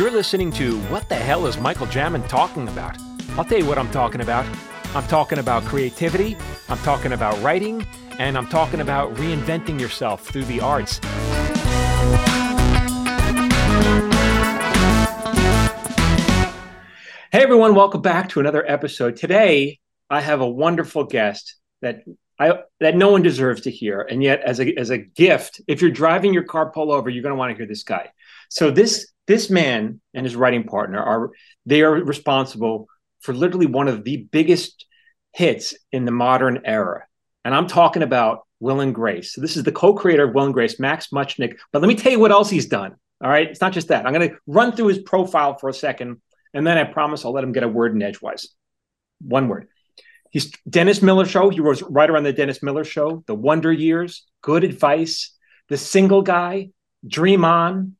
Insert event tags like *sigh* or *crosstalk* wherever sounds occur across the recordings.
You're listening to What the Hell is Michael Jamin Talking About? I'll tell you what I'm talking about. I'm talking about creativity, I'm talking about writing, and I'm talking about reinventing yourself through the arts. Hey everyone, welcome back to another episode. Today, I have a wonderful guest that I that no one deserves to hear, and yet as a as a gift, if you're driving your car, pull over. You're going to want to hear this guy. So this this man and his writing partner are they are responsible for literally one of the biggest hits in the modern era, and I'm talking about Will and Grace. So this is the co-creator of Will and Grace, Max Mutchnick. But let me tell you what else he's done. All right, it's not just that. I'm going to run through his profile for a second, and then I promise I'll let him get a word in edgewise. One word. He's Dennis Miller Show. He was right around the Dennis Miller Show, The Wonder Years, Good Advice, The Single Guy, Dream On,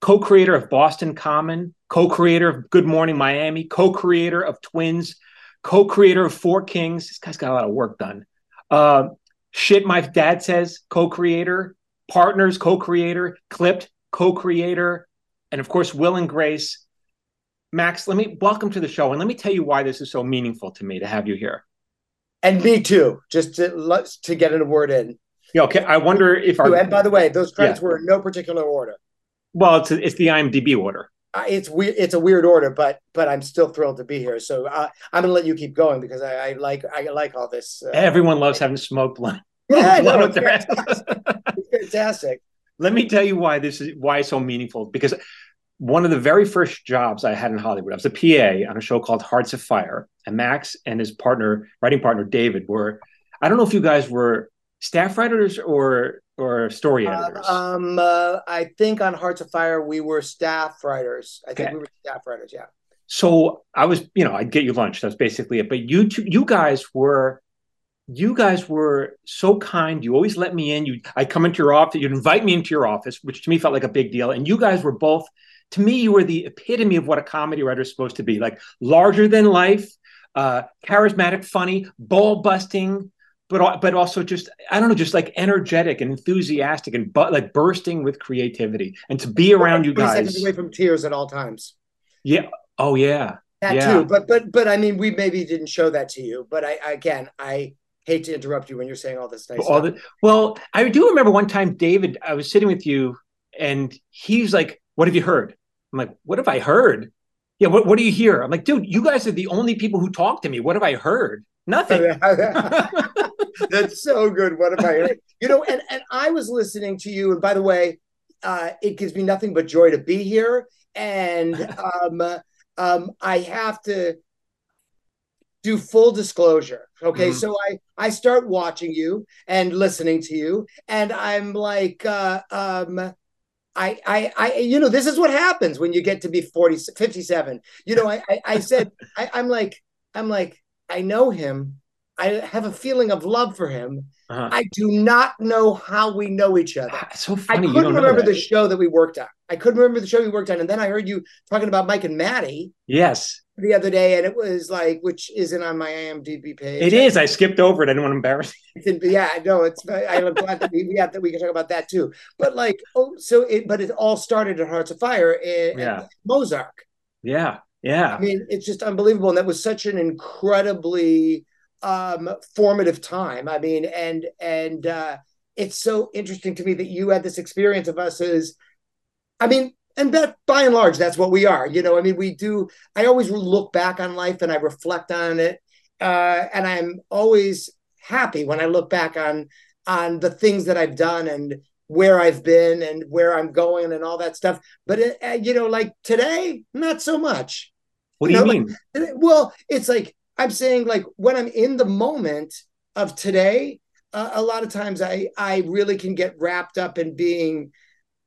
co creator of Boston Common, co creator of Good Morning Miami, co creator of Twins, co creator of Four Kings. This guy's got a lot of work done. Uh, Shit, My Dad Says, co creator, Partners, co creator, Clipped, co creator, and of course, Will and Grace. Max, let me welcome to the show and let me tell you why this is so meaningful to me to have you here. And me too, just to let's to get a word in. Yeah, okay. I wonder if our and by the way, those credits yeah. were in no particular order. Well, it's it's the IMDb order. Uh, it's weird. It's a weird order, but but I'm still thrilled to be here. So uh, I'm gonna let you keep going because I, I like I like all this. Uh, Everyone loves having smoke blunt. *laughs* Yeah, no, it's fantastic. it's fantastic. Let me tell you why this is why it's so meaningful because one of the very first jobs I had in Hollywood, I was a PA on a show called Hearts Afire, and Max and his partner, writing partner David, were I don't know if you guys were staff writers or or story uh, editors. Um, uh, I think on Hearts Afire we were staff writers. I think okay. we were staff writers. Yeah. So I was, you know, I'd get you lunch. That's basically it. But you two, you guys were you guys were so kind. You always let me in. You, I come into your office. You'd invite me into your office, which to me felt like a big deal. And you guys were both to me, you were the epitome of what a comedy writer is supposed to be like larger than life, uh, charismatic, funny, ball busting, but but also just I don't know, just like energetic and enthusiastic and but like bursting with creativity. And to be around you guys, seconds away from tears at all times. Yeah. Oh yeah. That yeah. too. But but but I mean, we maybe didn't show that to you. But I again, I hate to interrupt you when you're saying all this nice all stuff. The, well, I do remember one time, David. I was sitting with you, and he's like, "What have you heard?" I'm like, what have I heard? Yeah, what, what do you hear? I'm like, dude, you guys are the only people who talk to me. What have I heard? Nothing. *laughs* *laughs* That's so good. What have I heard? You know, and, and I was listening to you. And by the way, uh, it gives me nothing but joy to be here. And *laughs* um, um, I have to do full disclosure. Okay. Mm-hmm. So I, I start watching you and listening to you. And I'm like, uh, um, I, I, I, you know, this is what happens when you get to be 40, 57. You know, I, I, I said, I, I'm like, I'm like, I know him. I have a feeling of love for him. Uh-huh. I do not know how we know each other. So funny. I couldn't remember the show that we worked on. I couldn't remember the show we worked on. And then I heard you talking about Mike and Maddie. Yes. The other day, and it was like, which isn't on my IMDb page. It is. I skipped over it. I didn't want to embarrass *laughs* you. Yeah, no, it's. I'm glad that we, have that we can talk about that too. But like, oh, so it. But it all started at Hearts Afire in, yeah. Mozark. Yeah, yeah. I mean, it's just unbelievable, and that was such an incredibly um formative time. I mean, and and uh it's so interesting to me that you had this experience of us as I mean, and that by and large, that's what we are. You know, I mean, we do. I always look back on life and I reflect on it, uh, and I'm always happy when I look back on on the things that I've done and where I've been and where I'm going and all that stuff. But it, uh, you know, like today, not so much. What do you, know, you mean? Like, well, it's like I'm saying, like when I'm in the moment of today, uh, a lot of times I I really can get wrapped up in being,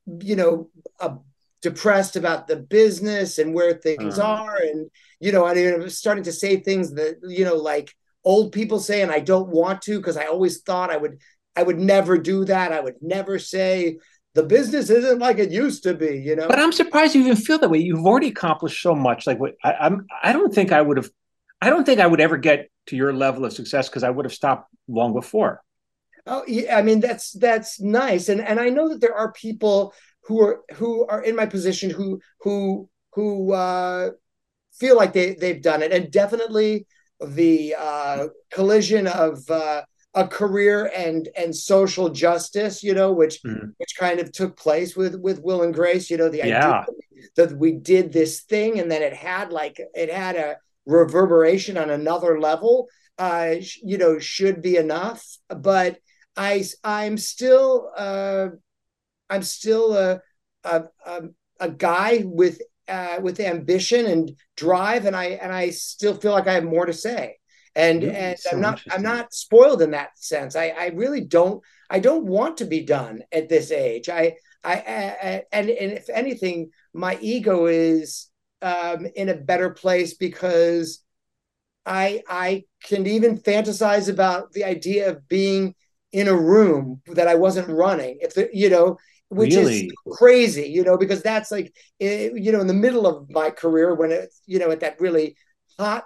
you know, a depressed about the business and where things uh are and you know i mean i'm starting to say things that you know like old people say and i don't want to because i always thought i would i would never do that. I would never say the business isn't like it used to be you know? But i'm surprised you even feel that way. You've already accomplished so much. Like what I, i'm i don't think i would have i don't think i would ever get to your level of success because i would have stopped long before. Oh yeah i mean that's that's nice. And and i know that there are people who are who are in my position who who who uh, feel like they they've done it, and definitely the uh, collision of uh, a career and and social justice, you know, which mm-hmm. which kind of took place with with Will and Grace. You know, the yeah. idea that we did this thing and then it had like it had a reverberation on another level. Uh, you know, should be enough, but I I'm still uh, I'm still a a, a, a guy with uh, with ambition and drive, and I and I still feel like I have more to say and and so I'm not I'm not spoiled in that sense. I I really don't I don't want to be done at this age. I I, I and and if anything, my ego is um, in a better place because I I can even fantasize about the idea of being in a room that I wasn't running. If the, you know, which really? is crazy, you know, because that's like, eh, you know, in the middle of my career when it's, you know, at that really hot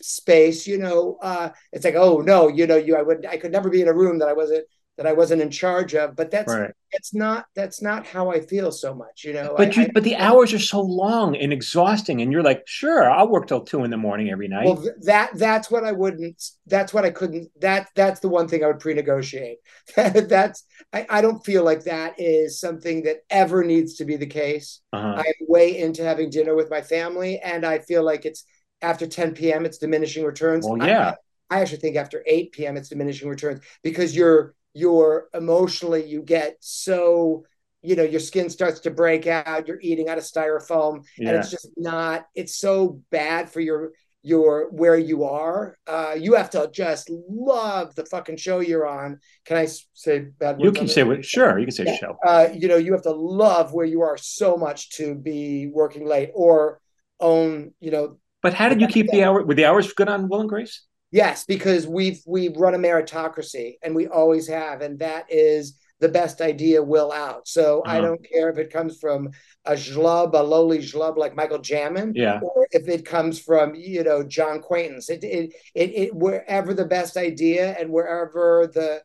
space you know uh it's like oh no you know you i would i could never be in a room that i wasn't that i wasn't in charge of but that's right. that's not that's not how i feel so much you know but I, you I, but the hours are so long and exhausting and you're like sure i'll work till two in the morning every night well that that's what i wouldn't that's what i couldn't that that's the one thing i would pre-negotiate *laughs* that's I, I don't feel like that is something that ever needs to be the case uh-huh. i'm way into having dinner with my family and i feel like it's after 10 p.m. it's diminishing returns. Well, yeah. I, I actually think after 8 p.m. it's diminishing returns because you're you're emotionally you get so you know your skin starts to break out you're eating out of styrofoam yeah. and it's just not it's so bad for your your where you are uh you have to just love the fucking show you're on can i say bad you can say what sure you can say yeah. show uh you know you have to love where you are so much to be working late or own you know but how did you keep the hour? Were the hours good on Will and Grace? Yes, because we've we've run a meritocracy and we always have, and that is the best idea will out. So uh-huh. I don't care if it comes from a schlub, a lowly schlub like Michael Jamin, yeah, or if it comes from you know John Quaintance. It it it, it wherever the best idea and wherever the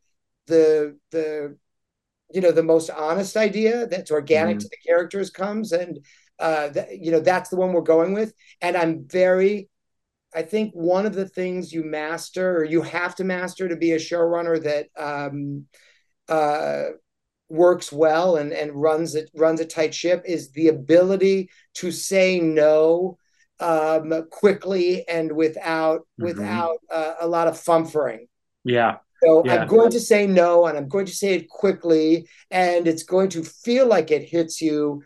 the the you know the most honest idea that's organic mm. to the characters comes and uh, that, you know, that's the one we're going with. And I'm very, I think one of the things you master or you have to master to be a showrunner that um, uh, works well and, and runs it runs a tight ship is the ability to say no um, quickly and without mm-hmm. without uh, a lot of fumfering. Yeah. So yeah. I'm going to say no, and I'm going to say it quickly, and it's going to feel like it hits you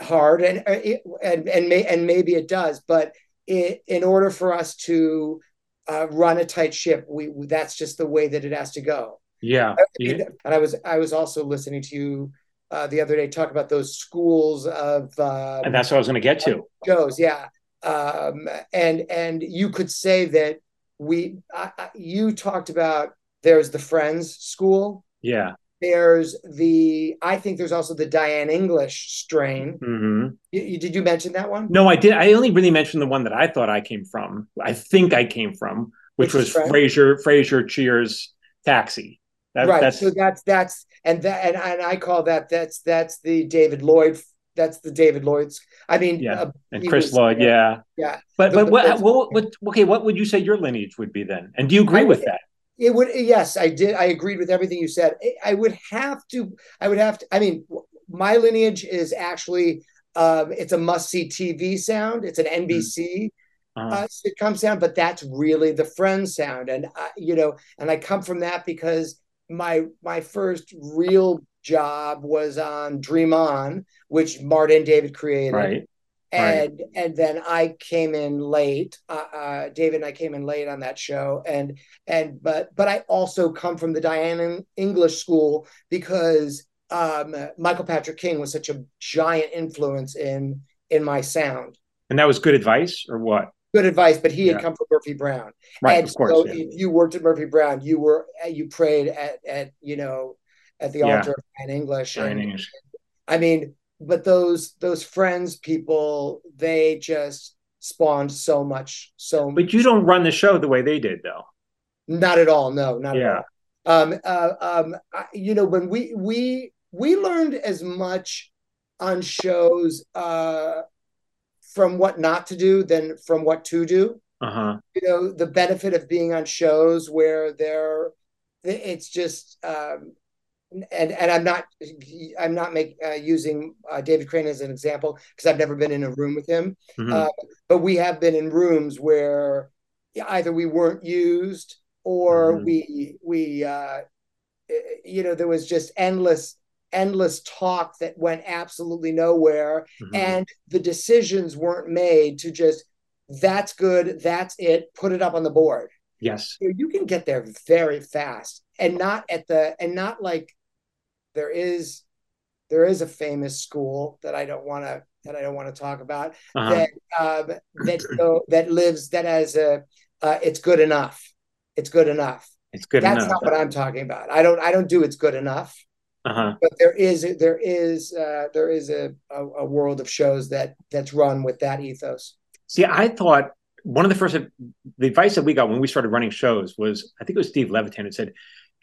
hard and uh, and and, may, and maybe it does but it, in order for us to uh, run a tight ship we that's just the way that it has to go. Yeah, yeah. and i was i was also listening to you uh, the other day talk about those schools of um, and that's what i was going to get to. Shows yeah. Um, and and you could say that we I, I, you talked about there's the friends school. Yeah there's the I think there's also the Diane English strain. Mm-hmm. You, you, did you mention that one? No, I did. I only really mentioned the one that I thought I came from. I think I came from, which, which was Frasier Frasier Cheers Taxi. That, right. That's, so that's that's and that and, and I call that that's that's the David Lloyd. That's the David Lloyd's. I mean, yeah, uh, and Chris was, Lloyd, yeah, yeah. But the, but the, what, what, what okay? What would you say your lineage would be then? And do you agree I, with that? It would yes i did i agreed with everything you said. I would have to i would have to i mean my lineage is actually um, it's a must see tv sound. It's an nbc uh-huh. uh, sitcom sound but that's really the friends sound. And I, you know and i come from that because my my first real job was on dream on which martin david created. Right and right. and then I came in late. Uh, uh, David and I came in late on that show, and and but but I also come from the Diane English School because um, Michael Patrick King was such a giant influence in in my sound. And that was good advice, or what? Good advice, but he yeah. had come from Murphy Brown, right? And of course, so yeah. if you worked at Murphy Brown, you were you prayed at at you know at the yeah. altar of Diane English. Diane English. I mean, but those those friends people they just spawned so much so but you don't run the show the way they did though not at all no not yeah. at all um uh, um I, you know when we we we learned as much on shows uh from what not to do than from what to do. Uh-huh. You know, the benefit of being on shows where they're it's just um and and I'm not I'm not make uh, using uh, David Crane as an example because I've never been in a room with him, Mhm. uh, but we have been in rooms where either we weren't used or Mhm. we we uh, you know there was just endless endless talk that went absolutely nowhere Mhm. and the decisions weren't made to just that's good that's it put it up on the board yes. know, you can get there very fast and not at the and not like there is there is a famous school that I don't want to that I don't want to talk about Uh-huh. that um, that *clears throat* so, that lives that has a uh, it's good enough it's good enough It's good that's enough. not what I'm talking about I don't I don't do it's good enough Uh-huh. but there is there is uh, there is a, a a world of shows that that's run with that ethos See, I thought one of the first the advice that we got when we started running shows was I think it was Steve Levitan who said,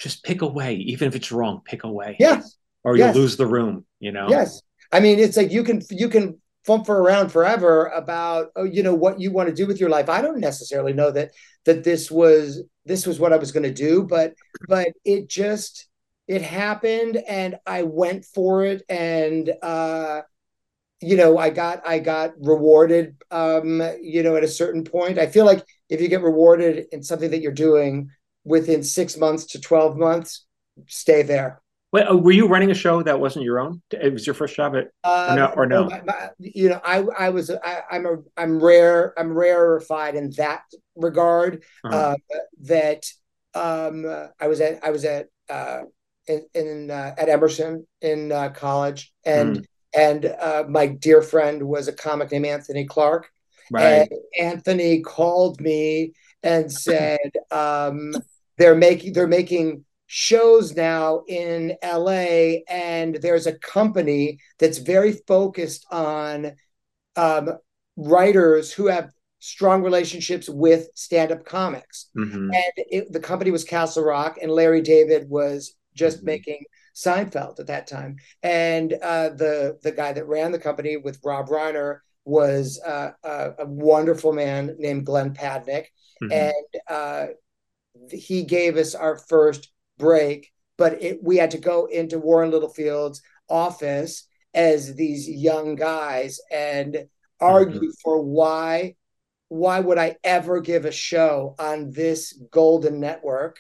just pick away, even if it's wrong, pick away. yes Or Yes. you'll lose the room, you know? Yes. I mean, it's like you can you can fumper around forever about oh, you know what you want to do with your life. I don't necessarily know that that this was this was what I was going to do, but but it just it happened and I went for it and uh you know I got I got rewarded um you know at a certain point. I feel like if you get rewarded in something that you're doing within 6 months to 12 months, stay there. Wait, oh, were you running a show that wasn't your own? It was your first job at Um, no- or no? my- my- you know, I I was I, I'm a I'm rare I'm rarefied in that regard. Uh-huh. Uh, that um, I was at I was at uh, in, in uh, at Emerson in uh, college, and Mm. and uh, my dear friend was a comic named Anthony Clark, right. and Anthony called me and said um, they're making they're making shows now in LA, and there's a company that's very focused on um, writers who have strong relationships with stand-up comics. Mhm. And it, the company was Castle Rock, and Larry David was just Mhm. making Seinfeld at that time. And uh, the the guy that ran the company with Rob Reiner was uh, a, a wonderful man named Glenn Padnick, Mhm. and uh, he gave us our first break. But it, we had to go into Warren Littlefield's office as these young guys and argue for why why would I ever give a show on this golden network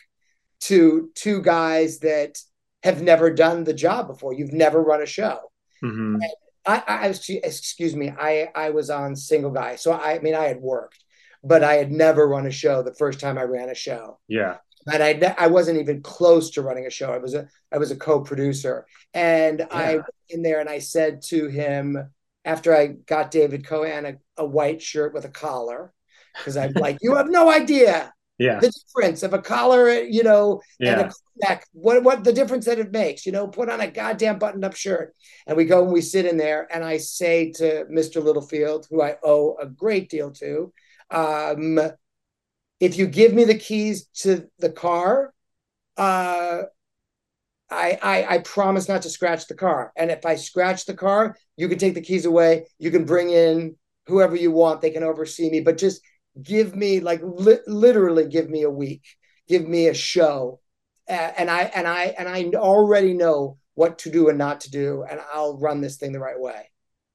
to two guys that have never done the job before? You've never run a show. Mhm. I, I was, excuse me, I, I was on single guy. So I, I mean, I had worked, but I had never run a show the first time I ran a show. Yeah. And I, I wasn't even close to running a show. I was a, I was a co-producer and I went in there and I said to him, after I got David Kohan a, a white shirt with a collar, because I'm like, you have no idea *laughs* Yeah. the difference of a collar, you know, and Yeah. a neck. What what the difference that it makes? You know, put on a goddamn buttoned up shirt. And we go and we sit in there, and I say to Mr. Littlefield, who I owe a great deal to, um, if you give me the keys to the car, uh, I, I I promise not to scratch the car. And if I scratch the car, you can take the keys away. You can bring in whoever you want. They can oversee me, but just give me like li- literally give me a week. Give me a show, uh, and I and I and I already know what to do and not to do, and I'll run this thing the right way.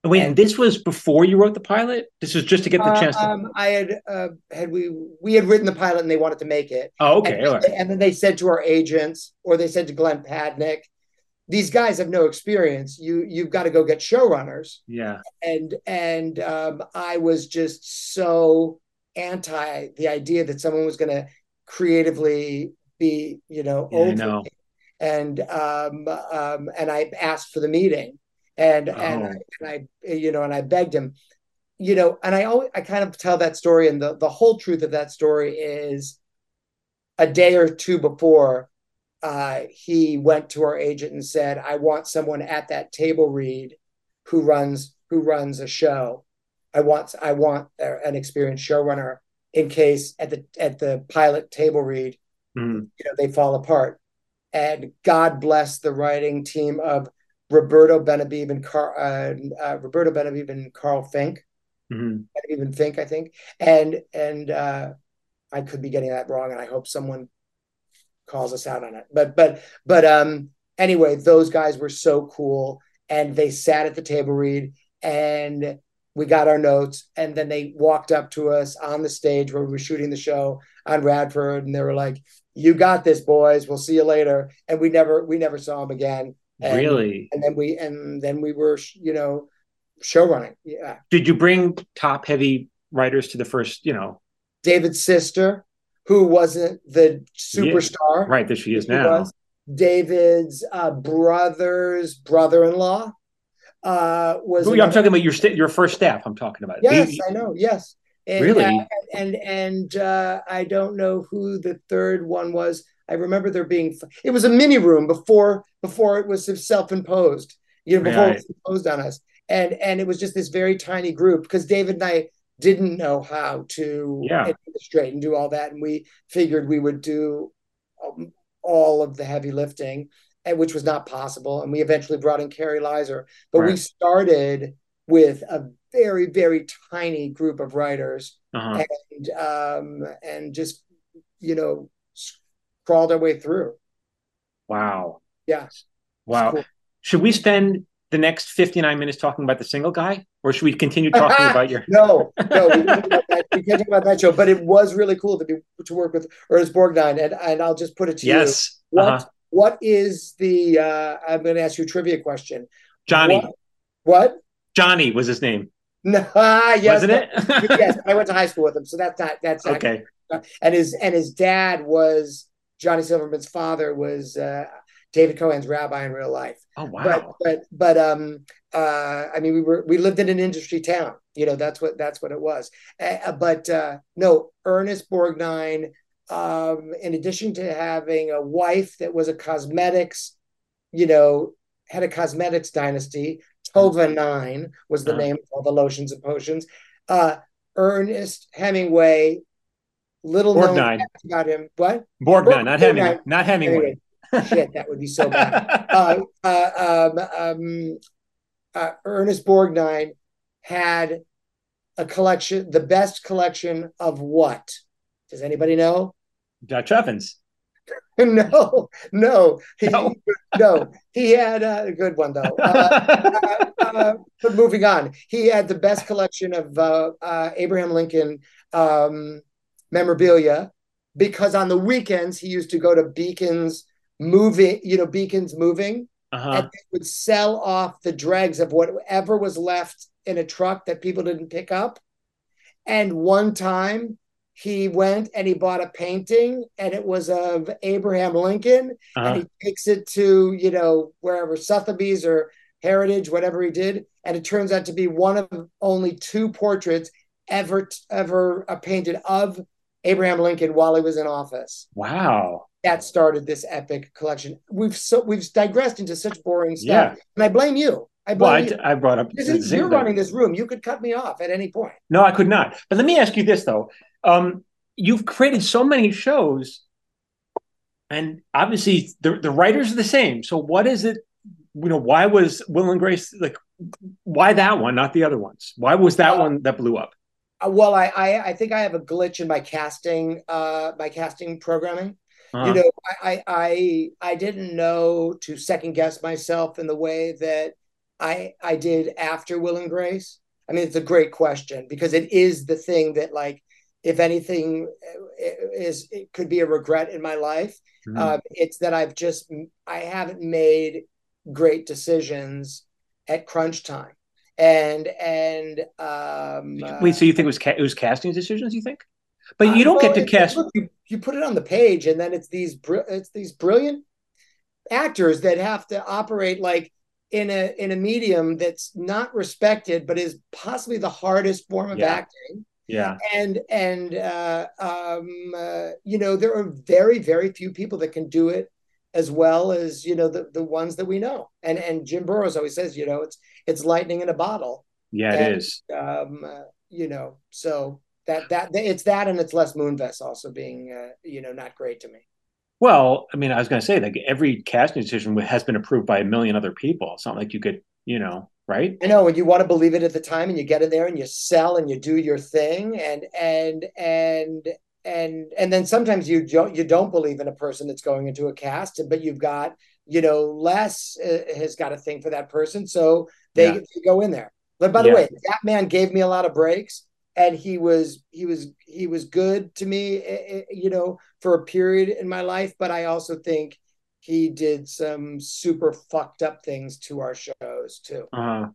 Wait, And- this was before you wrote the pilot? This was just to get the Uh, chance to. um, I had uh, had we we had written the pilot and they wanted to make it. oh, okay. And, right. and then they said to our agents, or they said to Glenn Padnick, "These guys have no experience. You you've got to go get showrunners." Yeah. And and um, I was just so anti the idea that someone was going to creatively be, you know, Yeah, I know. And um, um, and I asked for the meeting, and and, Oh. I, and I you know and I begged him, you know, and I always I kind of tell that story, and the the whole truth of that story is a day or two before uh, he went to our agent and said, "I want someone at that table read who runs who runs a show. I want I want an experienced showrunner in case at the at the pilot table read, Mhm. you know, they fall apart." And God bless the writing team of Roberto Benavieve and Car- uh, uh, Roberto Benavieve and Carl Fink Mm-hmm. Even think. I think, and and uh, I could be getting that wrong, and I hope someone calls us out on it. But but but um anyway, those guys were so cool, and they sat at the table read, and we got our notes, and then they walked up to us on the stage where we were shooting the show on Radford, and they were like, "You got this, boys. We'll see you later." And we never we never saw them again. And, really? And then we and then we were you know show running. Yeah. Did you bring top heavy writers to the first? You know, David's sister, who wasn't the superstar, yeah. right? That she is now. Was. David's uh, brother's brother-in-law uh, was. Oh, I'm talking about your st- your first staff. I'm talking about. Yes, I know. Yes. And, really? Uh, and and uh, I don't know who the third one was. I remember there being it was a mini room before before it was self-imposed. You know, before right. it was imposed on us, and and it was just this very tiny group because David and I didn't know how to yeah. administrate and do all that, and we figured we would do um, all of the heavy lifting, and which was not possible. And we eventually brought in Kari Lizer, but right. we started with a very very tiny group of writers, uh-huh. and um, and just you know crawled our way through. Wow. Yeah. Wow. Cool. Should we spend the next 59 minutes talking about the single guy or should we continue talking *laughs* about your no no we can't, talk about that show but it was really cool to be to work with ernest borgnine and, and i'll just put it to yes. you yes what uh-huh. what is the uh i'm going to ask you a trivia question johnny what, what? johnny was his name no *laughs* yes wasn't it *laughs* yes i went to high school with him so that's not that's not okay and his and his dad was johnny silverman's father was uh David Kohan's rabbi in real life. Oh wow! But but, but um uh I mean we were we lived in an industry town. You know that's what that's what it was. Uh, but uh, no, Ernest Borgnine. Um, in addition to having a wife that was a cosmetics, you know, had a cosmetics dynasty. Tova Nine was the uh-huh. name of all the lotions and potions. Uh, Ernest Hemingway, little Borgnine. known about him. What? Borgnine, Borgnine, not Hemingway. Not Hemingway. Shit, that would be so bad. *laughs* uh, uh, um, um, uh, Ernest Borgnine had a collection, the best collection of what? Does anybody know? Dutch ovens. *laughs* no, no, he, no. no. He had a good one though. Uh, uh, uh, but moving on, he had the best collection of uh, uh, Abraham Lincoln um, memorabilia because on the weekends he used to go to Bekins moving, you know, Bekins moving, uh-huh. and they would sell off the dregs of whatever was left in a truck that people didn't pick up. And one time he went and he bought a painting and it was of Abraham Lincoln uh-huh. and he takes it to, you know, wherever Sotheby's or Heritage, whatever he did. And it turns out to be one of only two portraits ever, ever uh, painted of Abraham Lincoln while he was in office. Wow that started this epic collection. We've so we've digressed into such boring stuff, yeah. and I blame you. I blame well, you. I, I brought up because you're running this room. You could cut me off at any point. No, I could not. But let me ask you this though: um, you've created so many shows, and obviously the the writers are the same. So what is it? You know, why was Will and Grace like? Why that one, not the other ones? Why was that one that blew up? Uh, well, I, I I think I have a glitch in my casting uh my casting programming. Uh-huh. You know, I, I I didn't know to second guess myself in the way that I I did after Will and Grace. I mean, it's a great question because it is the thing that like if anything is it could be a regret in my life mm-hmm. um, it's that i've just i haven't made great decisions at crunch time and and um wait so you think it was ca- it was casting decisions you think but you don't uh, well, get to cast. Look, you, you put it on the page, and then it's these it's these brilliant actors that have to operate like in a in a medium that's not respected, but is possibly the hardest form of yeah. acting. Yeah, and and uh, um, uh, you know there are very very few people that can do it as well as you know the the ones that we know. And and Jim Burrows always says, you know, it's it's lightning in a bottle. Yeah, and, it is. Um, uh, you know, so that that it's that and it's Les Moonves also being uh, you know not great to me. Well, I mean, I was going to say like every casting decision has been approved by a million other people. It's not like you could, you know. right? I know, and you want to believe it at the time, and you get in there and you sell and you do your thing, and and and and and then sometimes you don't you don't believe in a person that's going into a cast, but you've got you know Les uh, has got a thing for that person, so they, Yeah. they go in there. But by the Yeah. way, that man gave me a lot of breaks, and he was he was he was good to me, eh, eh, you know, for a period in my life. But I also think he did some super fucked up things to our shows too. Uh,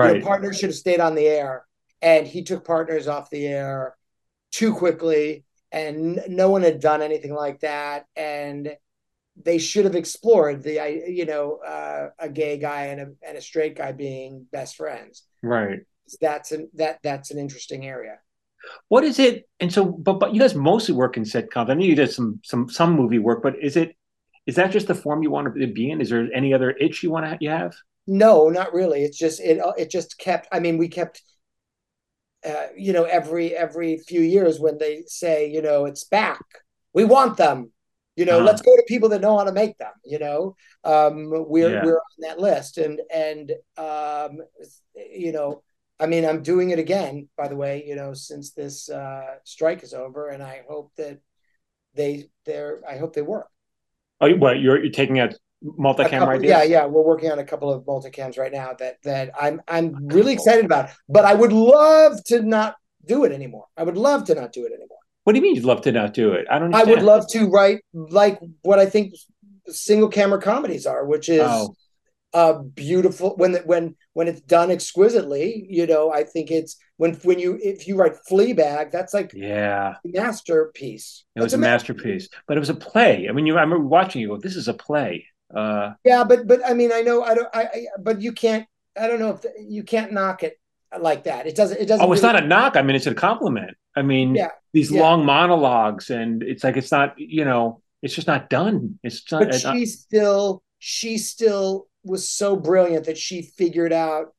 You know, right. partners should have stayed on the air, and he took partners off the air too quickly, and no one had done anything like that, and they should have explored the, I you know, uh, a gay guy and a and a straight guy being best friends. Right. That's an that that's an interesting area. What is it? And so, but but you guys mostly work in sitcoms. I know you did some some some movie work, but is it is that just the form you want to be in? Is there any other itch you want to you have? No, not really. It's just it it just kept. I mean, we kept. Uh, you know, every every few years when they say, you know, it's back, we want them. You know, Uh-huh. let's go to people that know how to make them. You know, um, we're Yeah. we're on that list, and and um, you know, I mean, I'm doing it again. By the way, you know, since this uh, strike is over, and I hope that they they're I hope they work. Oh, well, you're you're taking out A multi-camera couple- ideas? yeah, yeah, we're working on a couple of multicams right now that that I'm I'm really excited about. But I would love to not do it anymore. I would love to not do it anymore. What do you mean you'd love to not do it? I don't. I would love to write like what I think single camera comedies are, which is Oh, uh beautiful when when when it's done exquisitely. You know, I think it's when when you if you write Fleabag, that's like yeah, a masterpiece. it was That's a masterpiece, but it was a play. I mean, you. I remember watching you. Go, this is a play. Uh, Yeah, but but I mean, I know I don't. I, I but you can't. I don't know if the, you can't knock it like that. It doesn't. It doesn't. oh, it's really- not a knock. I mean, it's a compliment. I mean, Yeah, these yeah. long monologues, and it's like it's not. You know, it's just not done. It's not. But she still, she still was so brilliant that she figured out.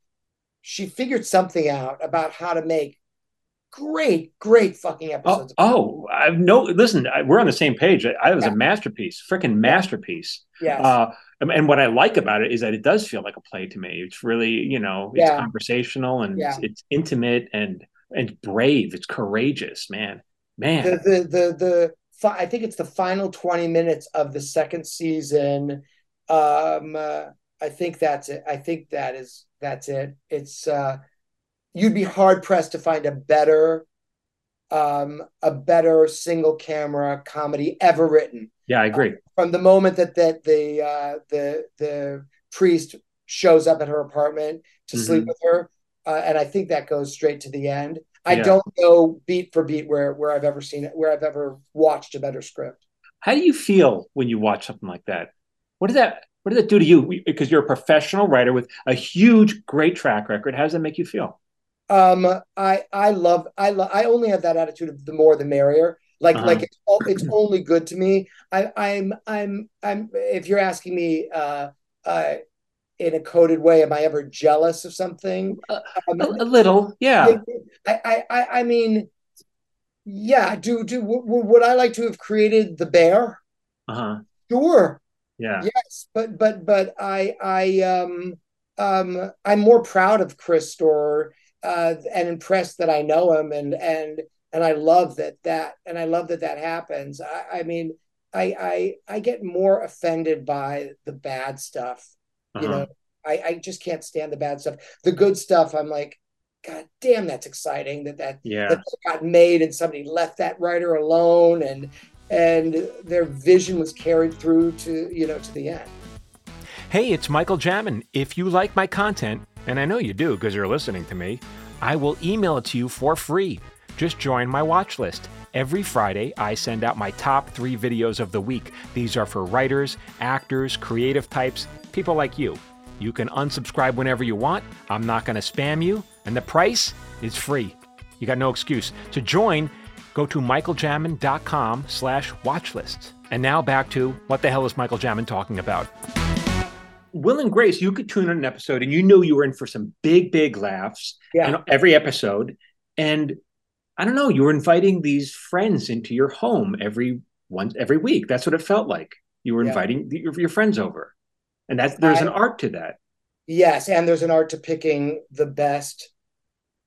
She figured something out about how to make great, great fucking Oh, episodes. oh, I no. Listen, I, we're on the same page. I, I was Yeah. a masterpiece, freaking masterpiece. yes. Uh, and- what I like about it is that it does feel like a play to me. It's really, you know, it's Yeah. conversational and Yeah. it's, it's intimate and and brave. It's courageous, man. Man, the the the the fi- I think it's the final 20 minutes of the second season. Um uh, I think that's it. I think that is that's it. It's uh you'd be hard pressed to find a better um a better single camera comedy ever written. yeah, I agree. From the moment that that the uh the the priest shows up at her apartment to Mhm. sleep with her uh, and I think that goes straight to the end. I Yeah. don't know beat for beat where where I've ever seen it, where I've ever watched a better script. How do you feel when you watch something like that? What does that what does that do to you? Because you're a professional writer with a huge, great track record. How does that make you feel? Um, I I love I love I only have that attitude of the more the merrier. Like Uh-huh. like it's all, it's only good to me. I I'm I'm I'm if you're asking me uh uh in a coded way, am I ever jealous of something? Um, A, a little, yeah. I, I I I mean, yeah. Do do w- w- would I like to have created the bear? Uh huh. Sure. Yeah. Yes, but but but I I um um I'm more proud of Chris Storer uh, and impressed that I know him and and and I love that that and I love that that happens. I, I mean I I I get more offended by the bad stuff. You Uh-huh. know, I I just can't stand the bad stuff. The good stuff, I'm like, God damn, that's exciting that that Yeah. that got made and somebody left that writer alone and and their vision was carried through to you know to the end Hey, it's Michael Jamin. If you like my content, and I know you do because you're listening to me, I will email it to you for free. Just join my watch list. Every Friday, I send out my top three videos of the week. These are for writers, actors, creative types, people like you. You can unsubscribe whenever you want. I'm not going to spam you, and the price is free. You got no excuse. To join, go to michaeljamin.com slash watchlists. And now back to what the hell is Michael Jamin talking about? Will and Grace, you could tune in an episode and you knew you were in for some big, big laughs yeah every episode. And I don't know, you were inviting these friends into your home every once every week. That's what it felt like. You were Yeah. inviting your, your friends over. And that's there's I- an art to that. Yes, and there's an art to picking the best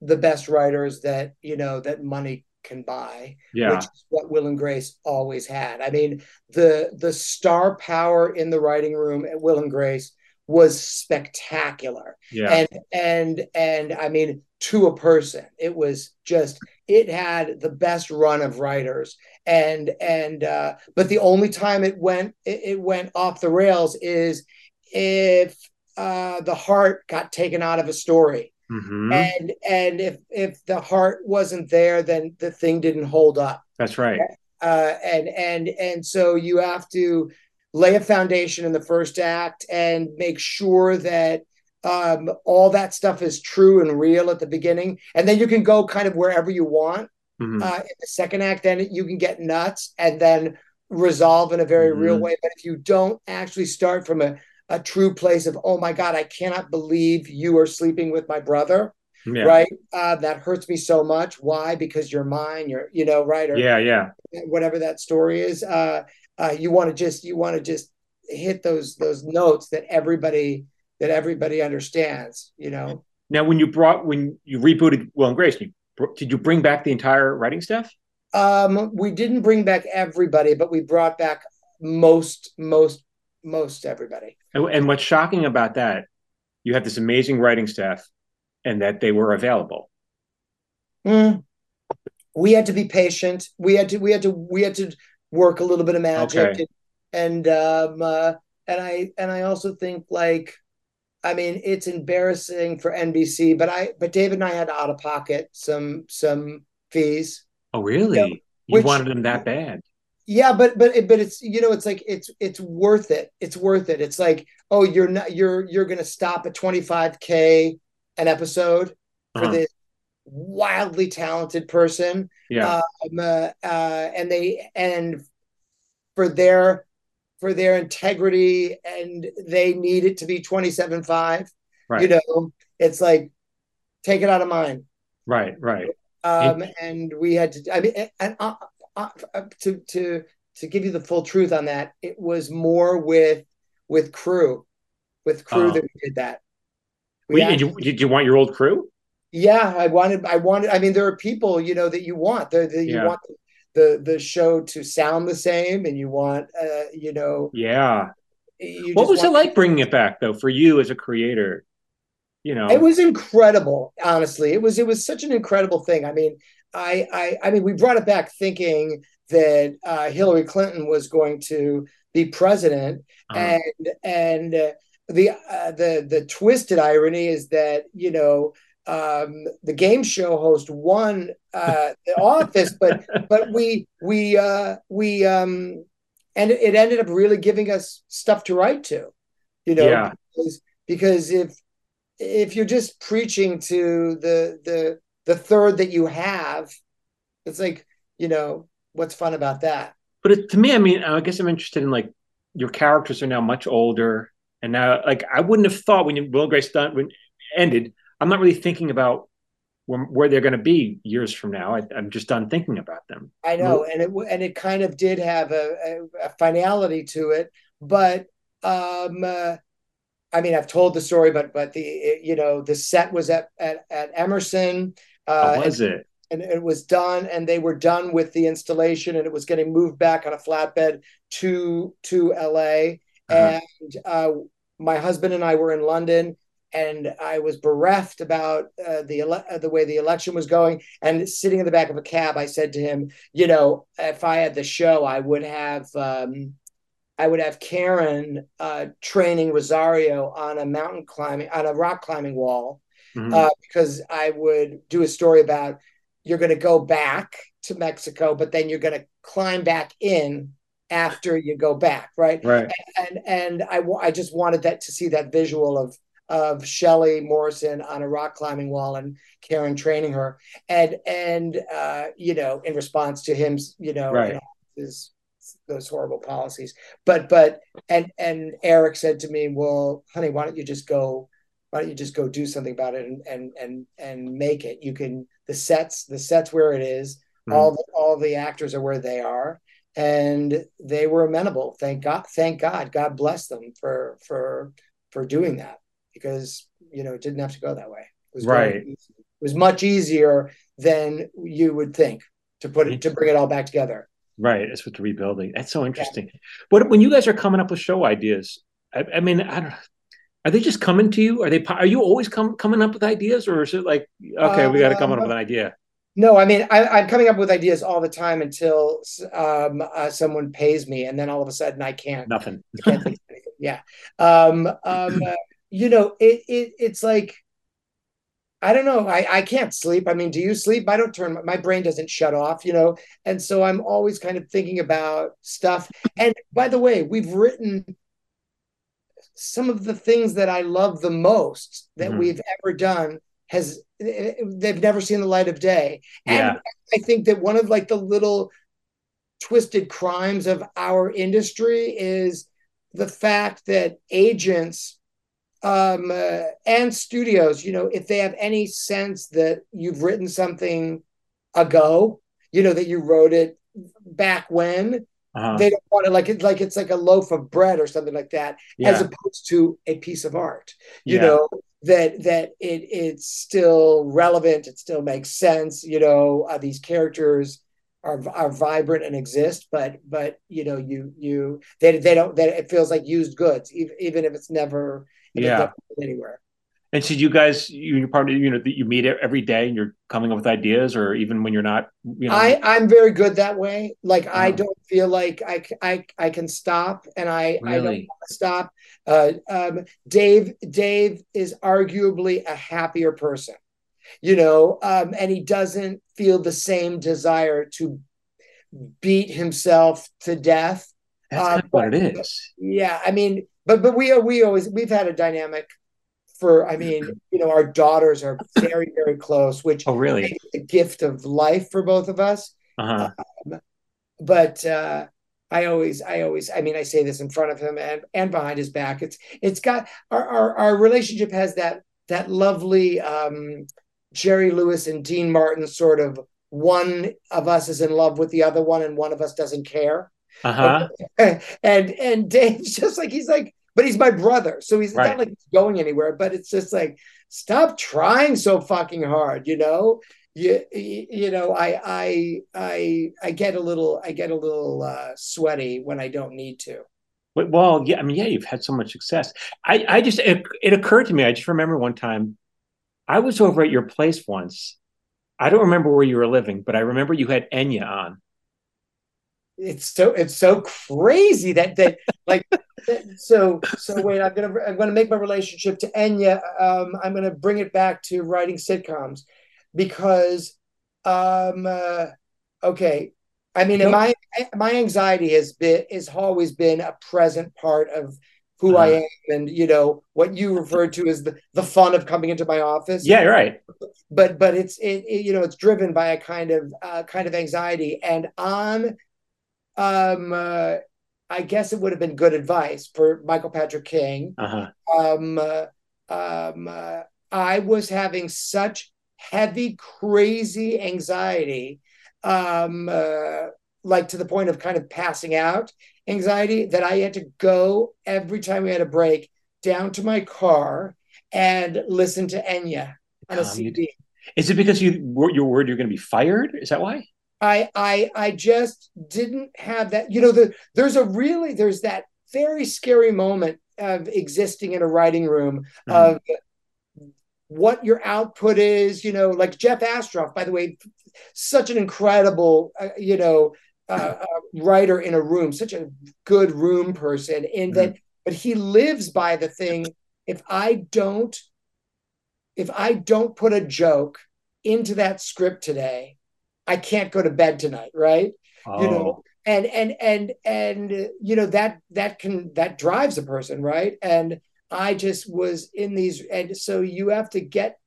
the best writers that you know that money can buy yeah. which is what will and grace always had. I mean the the star power in the writing room at will and grace was spectacular. Yeah. And and and i mean to a person it was just it had the best run of writers. And and uh but the only time it went it, it went off the rails is if uh the heart got taken out of a story Mhm. and and if if the heart wasn't there then the thing didn't hold up that's right uh and and and so you have to lay a foundation in the first act and make sure that um all that stuff is true and real at the beginning and then you can go kind of wherever you want Mhm. uh in the second act then you can get nuts and then resolve in a very real Mhm. way but if you don't actually start from a a true place of oh my god i cannot believe you are sleeping with my brother yeah. right? Uh, that hurts me so much. Why? Because you're mine you're you know right? Or yeah yeah. whatever that story is. Uh, uh, you want to just you want to just hit those those notes that everybody that everybody understands you know? Now when you brought when you rebooted will and grace you, did you bring back the entire writing staff um we didn't bring back everybody but we brought back most most most everybody and, and what's shocking about that you have this amazing writing staff and that they were available Mm. we had to be patient we had to we had to we had to work a little bit of magic Okay. and, and um uh, and i and i also think like i mean it's embarrassing for nbc but i but david and i had out of pocket some some fees oh really Yeah. you Which- wanted them that bad yeah but but but it's you know it's like it's it's worth it. It's worth it. It's like oh you're not you're you're gonna stop at 25k an episode for Uh-huh. this wildly talented person. Yeah. Um, uh, uh, and they and for their for their integrity and they need it to be 27.5 right you know it's like take it out of mine. Right right. Um and we had to i mean and uh, uh, uh, to to to give you the full truth on that it was more with with crew with crew Oh. that we did that. We and you, did you want your old crew? Yeah i wanted i wanted i mean there are people you know that you want that you Yeah. want the the show to sound the same and you want uh you know yeah. you what was it like bringing it back though for you as a creator you know? It was incredible honestly. It was it was such an incredible thing. I mean i i i mean we brought it back thinking that uh hillary clinton was going to be president uh, and and uh, the uh, the the twisted irony is that you know um the game show host won uh the *laughs* office but but we we uh we um and it, it ended up really giving us stuff to write to you know Yeah. because, because if if you're just preaching to the the the third that you have it's like you know what's fun about that? But it, to me i mean i guess i'm interested in like your characters are now much older and now like i wouldn't have thought when you, will grace done when ended i'm not really thinking about where, where they're going to be years from now. I, i'm just done thinking about them. I know, and it and it kind of did have a, a, a finality to it, but um, uh, I mean, I've told the story, but but the it- you know the set was at at, at Emerson, uh, How was it and it was done, and they were done with the installation, and it was getting moved back on a flatbed to to L.A. Uh-huh. And uh, my husband and I were in London, and I was bereft about uh, the ele- uh, the way the election was going. And sitting in the back of a cab, I said to him, "You know, if I had the show, I would have." Um, I would have Karen uh, training Rosario on a mountain climbing, on a rock climbing wall, Mhm. uh, because I would do a story about you're going to go back to Mexico, but then you're going to climb back in after you go back, right? right And and I wa- I just wanted that to see that visual of of Shelley Morrison on a rock climbing wall and Karen training her, and and uh, you know in response to him, you know, Right. and his those horrible policies, but but and and Eric said to me, well, honey, why don't you just go why don't you just go do something about it and and and and make it you can the sets the sets where it is Mhm. all the, all the actors are where they are and they were amenable thank god thank god god bless them for for for doing that because you know it didn't have to go that way. It was Right. It was much easier than you would think to put it to bring it all back together. Right. That's what the rebuilding. That's so interesting. But when you guys are coming up with show ideas, I, I mean, I don't. Are they just coming to you? Are they? Are you always coming up with ideas, or is it like, okay, we got to come up with an idea? No, I mean I, I'm coming up with ideas all the time until um, uh, someone pays me, and then all of a sudden I can't. Nothing. I can't think of anything. *laughs* Yeah. Um, um, uh, you know, it, it it's like I don't know. I, I can't sleep. I mean, do you sleep? I don't turn my brain doesn't shut off, you know, and so I'm always kind of thinking about stuff. And by the way, we've written some of the things that I love the most that Mhm. we've ever done has they've never seen the light of day. And Yeah. I think that one of like the little twisted crimes of our industry is the fact that agents um, uh, and studios, you know, if they have any sense that you've written something ago, you know, that you wrote it back when, Uh-huh. they don't want to like it's like it's like a loaf of bread or something like that, as opposed to a piece of art. You Yeah. know that that it it's still relevant, it still makes sense. You know, uh, these characters are are vibrant and exist, but but you know you you they they don't that it feels like used goods, even even if it's never Yeah. anywhere. And so you guys, you, you're part of, you know, that you meet every day and you're coming up with ideas, or even when you're not, you know. I I'm very good that way. Like I Uh-huh. don't feel like I, I, I can stop, and I I don't want to stop. Uh, um, Dave Dave is arguably a happier person, you know, um, and he doesn't feel the same desire to beat himself to death. That's uh, kind of what it is. Yeah, I mean, but but we are, we always we've had a dynamic for. I mean, you know, our daughters are *laughs* very very close, which Oh, really? a gift of life for both of us Uh huh. but uh I always, I always, I mean, I say this in front of him and and behind his back. It's it's got our our, our relationship has that that lovely um Jerry Lewis and Dean Martin sort of one of us is in love with the other one and one of us doesn't care. Uh huh. *laughs* and and Dave's just like he's like, but he's my brother, so he's Right. not like he's going anywhere. But it's just like, stop trying so fucking hard, you know. You, you know, I I I I get a little I get a little uh, sweaty when I don't need to. Well, yeah, I mean, yeah, you've had so much success. I, I just, it, it occurred to me. I just remember one time, I was over at your place once. I don't remember where you were living, but I remember you had Enya on. It's so it's so crazy that that like so so wait I'm gonna I'm gonna make my relationship to Enya um I'm gonna bring it back to writing sitcoms because um uh, okay I mean Nope. my my anxiety has been has always been a present part of who I Uh-huh. am and you know what you referred to as the the fun of coming into my office Yeah, right. but but it's it, it, you know it's driven by a kind of uh, kind of anxiety and on um uh, i guess it would have been good advice for michael patrick king Uh huh. um uh, um uh, i was having such heavy crazy anxiety um uh, like to the point of kind of passing out anxiety that i had to go every time we had a break down to my car and listen to enya on a Tom, cd Is it because you were you're worried you're going to be fired? Is that why? I I I just didn't have that. You know, the, there's a really there's that very scary moment of existing in a writing room Mhm. of what your output is. You know, like Jeff Astroff, by the way, such an incredible uh, you know uh, uh, writer in a room, such a good room person. In that, but he lives by the thing. If I don't, if I don't put a joke into that script today, I can't go to bed tonight, right? Oh, You know, and and and and uh, you know that that can that drives a person, right? And I just was in these, and so you have to get.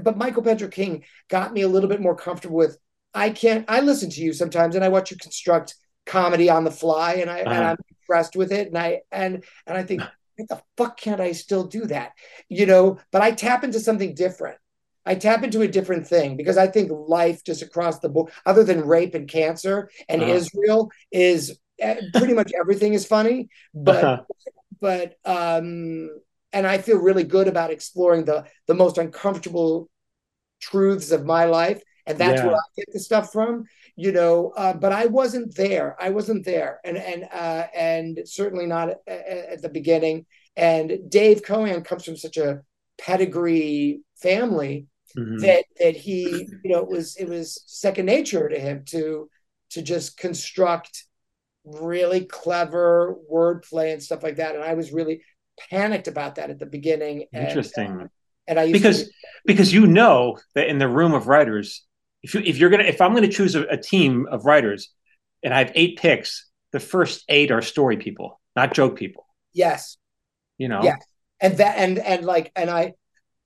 But Michael Patrick King got me a little bit more comfortable with. I can't. I listen to you sometimes, and I watch you construct comedy on the fly, and I and Uh-huh. I'm impressed with it, and I and and I think, what the fuck can't I still do that? You know, but I tap into something different. I tap into a different thing because I think life just across the board, other than rape and cancer and Uh-huh. Israel, is uh, pretty much everything is funny. But Uh-huh. *laughs* but um and I feel really good about exploring the the most uncomfortable truths of my life, and that's Yeah. where I get the stuff from. You know, uh, but I wasn't there. I wasn't there, and and uh, and certainly not at, at the beginning. And Dave Kohan comes from such a pedigree family Mhm. that that he you know it was it was second nature to him to to just construct really clever wordplay and stuff like that and i was really panicked about that at the beginning and, Interesting. and i used because to, because you know that in the room of writers, if you if you're gonna if I'm gonna choose a, a team of writers, and I have eight picks, the first eight are story people, not joke people. yes You know. Yeah. and that and and like and i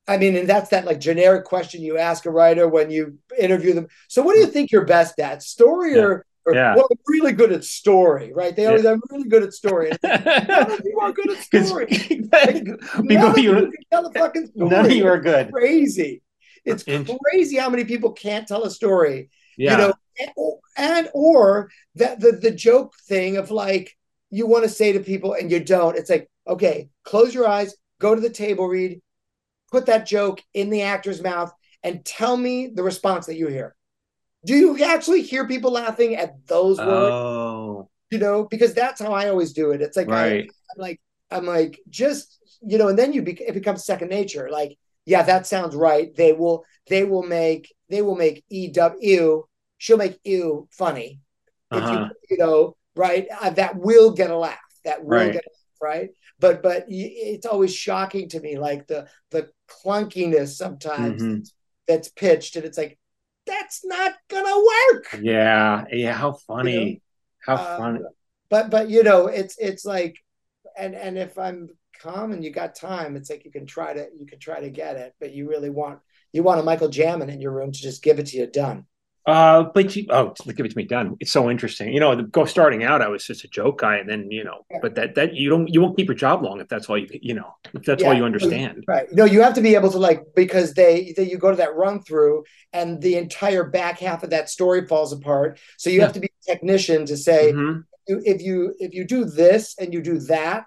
i mean and that's that like generic question you ask a writer when you interview them. So what do you think you're best at story or, or Yeah. well i'm really good at story right? They always i'm really good at story. *laughs* None of you are good at story. *laughs* because none of you can tell a fucking story *laughs* none of you are good. crazy. It's crazy how many people can't tell a story Yeah. you know? And or, and or that the the joke thing of like you want to say to people and you don't. It's like okay close your eyes go to the table read put that joke in the actor's mouth and tell me the response that you hear do you actually hear people laughing at those words oh, you know because that's how i always do it it's like I, right. I'm like I'm like just you know, and then you be, it becomes second nature. Like, yeah, that sounds right. They will they will make they will make ew. She'll make ew funny. Uh-huh. you you know right, uh, that will get a laugh. That will Right. get a laugh, right. But but it's always shocking to me, like the the clunkiness sometimes Mhm. that's pitched, and it's like that's not gonna work. Yeah. Yeah. How funny. How Uh, funny. but but you know it's it's like and and if i'm calm and you got time it's like you can try to you can try to get it but you really want you want a michael jamin in your room to just give it to you done Uh, but you, oh, give it to me done. It's so interesting. You know, the, go starting out, I was just a joke guy, and then you know, Yeah. but that that you don't you won't keep your job long if that's all you you know if that's all you understand. right no you have to be able to like because they, they you go to that run through and the entire back half of that story falls apart so you Yeah. have to be a technician to say Mhm. you- if you if you do this and you do that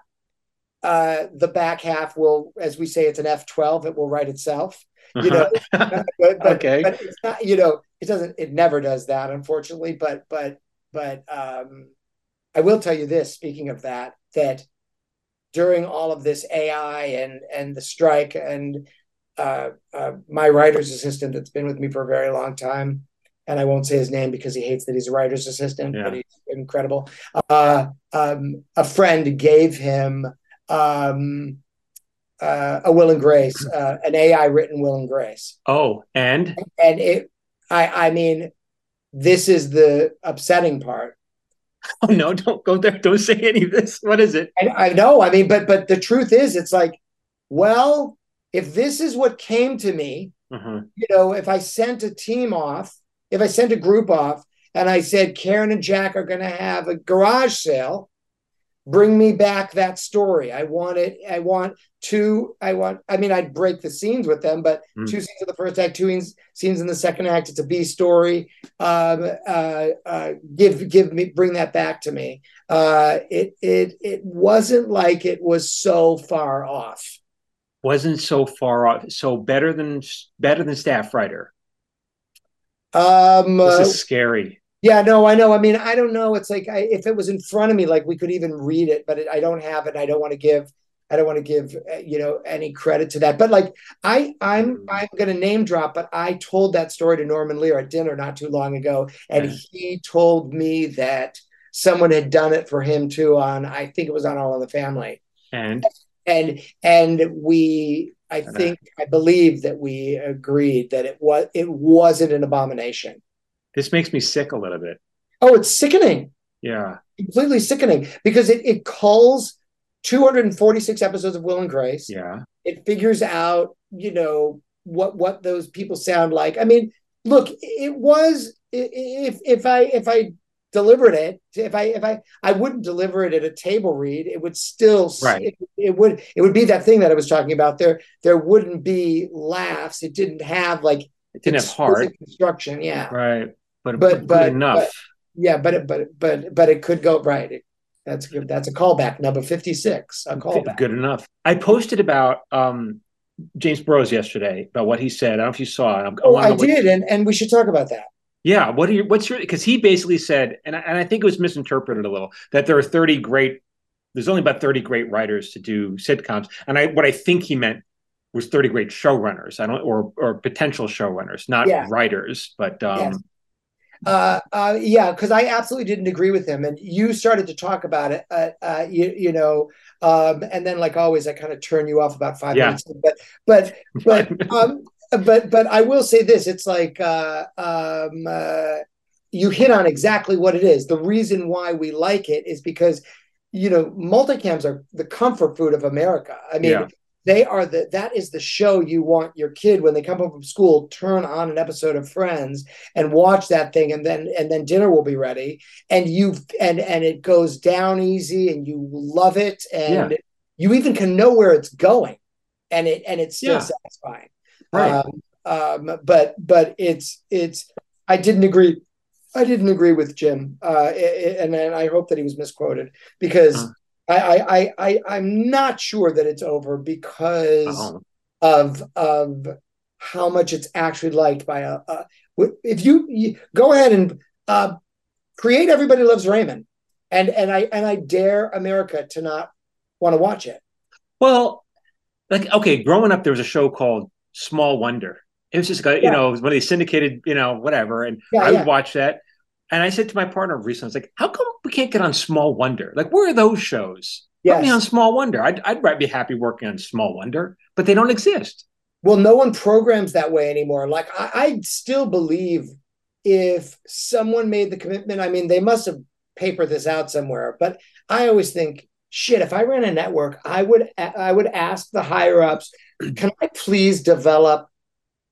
uh the back half will as we say it's an f12 it will write itself you know Uh-huh. *laughs* but, but, Okay. but it's not you know it doesn't it never does that unfortunately but but but um i will tell you this speaking of that that during all of this ai and and the strike and uh, uh my writer's assistant that's been with me for a very long time and i won't say his name because he hates that he's a writer's assistant Yeah. but he's incredible uh um a friend gave him um uh, a will and grace uh, an ai written will and grace oh, and and it i i mean this is the upsetting part *laughs* oh no, don't go there. Don't say any of this. What is it? I, I know i mean but but the truth is it's like well if this is what came to me Uh-huh. you know if i sent a team off if i sent a group off and i said karen and jack are going to have a garage sale bring me back that story i want it i want two i want i mean i'd break the scenes with them but Mm. two scenes in the first act two scenes, in the second act it's a b story um, uh, uh, give give me bring that back to me uh, it it it wasn't like it was so far off Wasn't so far off. So better than better than staff writer. um This uh, is scary. Yeah, no, I know. I mean, I don't know. It's like I, if it was in front of me, like we could even read it, but it, I don't have it. I don't want to give. I don't want to give uh, you know any credit to that. But like I, I'm I'm going to name drop. But I told that story to Norman Lear at dinner not too long ago, and Yeah. he told me that someone had done it for him too. On I think it was on All in the Family, And and and we. I think I believe that we agreed that it was it wasn't an abomination. This makes me sick a little bit. Oh, it's sickening. Yeah. completely sickening because it, it culls 246 episodes of Will and Grace. Yeah. It figures out, you know, what what those people sound like. I mean, look, it was if if I if I delivered it, if I if I I wouldn't deliver it at a table read, it would still Right. it, it would it would be that thing that I was talking about. There there wouldn't be laughs. It didn't have like It didn't have heart. construction. Yeah. Right. But, But- but, good but- enough. Yeah, but it, but but but it could go right. It, That's good. That's a callback. Number fifty-six. A callback. Good enough. I posted about um, James Burrows yesterday about what he said. I don't know if you saw it. I, oh, I, I did, and and we should talk about that. Yeah. What are you? What's your? Because he basically said, and I, and I think it was misinterpreted a little that there are thirty great. There's only about thirty great writers to do sitcoms, and I what I think he meant was 30 great showrunners. I don't or or potential showrunners, not yeah. writers, but um yes. Uh, uh, yeah, because I absolutely didn't agree with him, and you started to talk about it. Uh, uh, you, you know, um, and then like always, I kind of turn you off about five yeah. minutes. But but but um, but but I will say this: it's like uh, um, uh, you hit on exactly what it is. The reason why we like it is because you know multicams are the comfort food of America. I mean. Yeah they are the that is the show you want your kid when they come home from school turn on an episode of friends and watch that thing and then and then dinner will be ready and you and and it goes down easy and you love it and yeah. you even can know where it's going and it and it's still yeah. satisfying right. Um, um, but but it's it's i didn't agree i didn't agree with jim uh, and, and i hope that he was misquoted because uh I, I, I, I'm not sure that it's over because uh-huh. of of how much it's actually liked by a. a if you, you, go ahead and uh, create Everybody Loves Raymond, and and I and I dare America to not want to watch it. Well, like okay, growing up, there was a show called Small Wonder. It was just like, yeah. you know, one of these syndicated, you know, whatever, and yeah, I would yeah. watch that. And I said to my partner recently, I was like, how come we can't get on Small Wonder? Like, where are those shows? Yes. Put me on Small Wonder. I'd, I'd be happy working on Small Wonder, but they don't exist. Well, no one programs that way anymore. Like, I, I still believe if someone made the commitment, I mean, they must have papered this out somewhere, but I always think, shit, if I ran a network, I would, I would ask the higher ups, *clears throat* can I please develop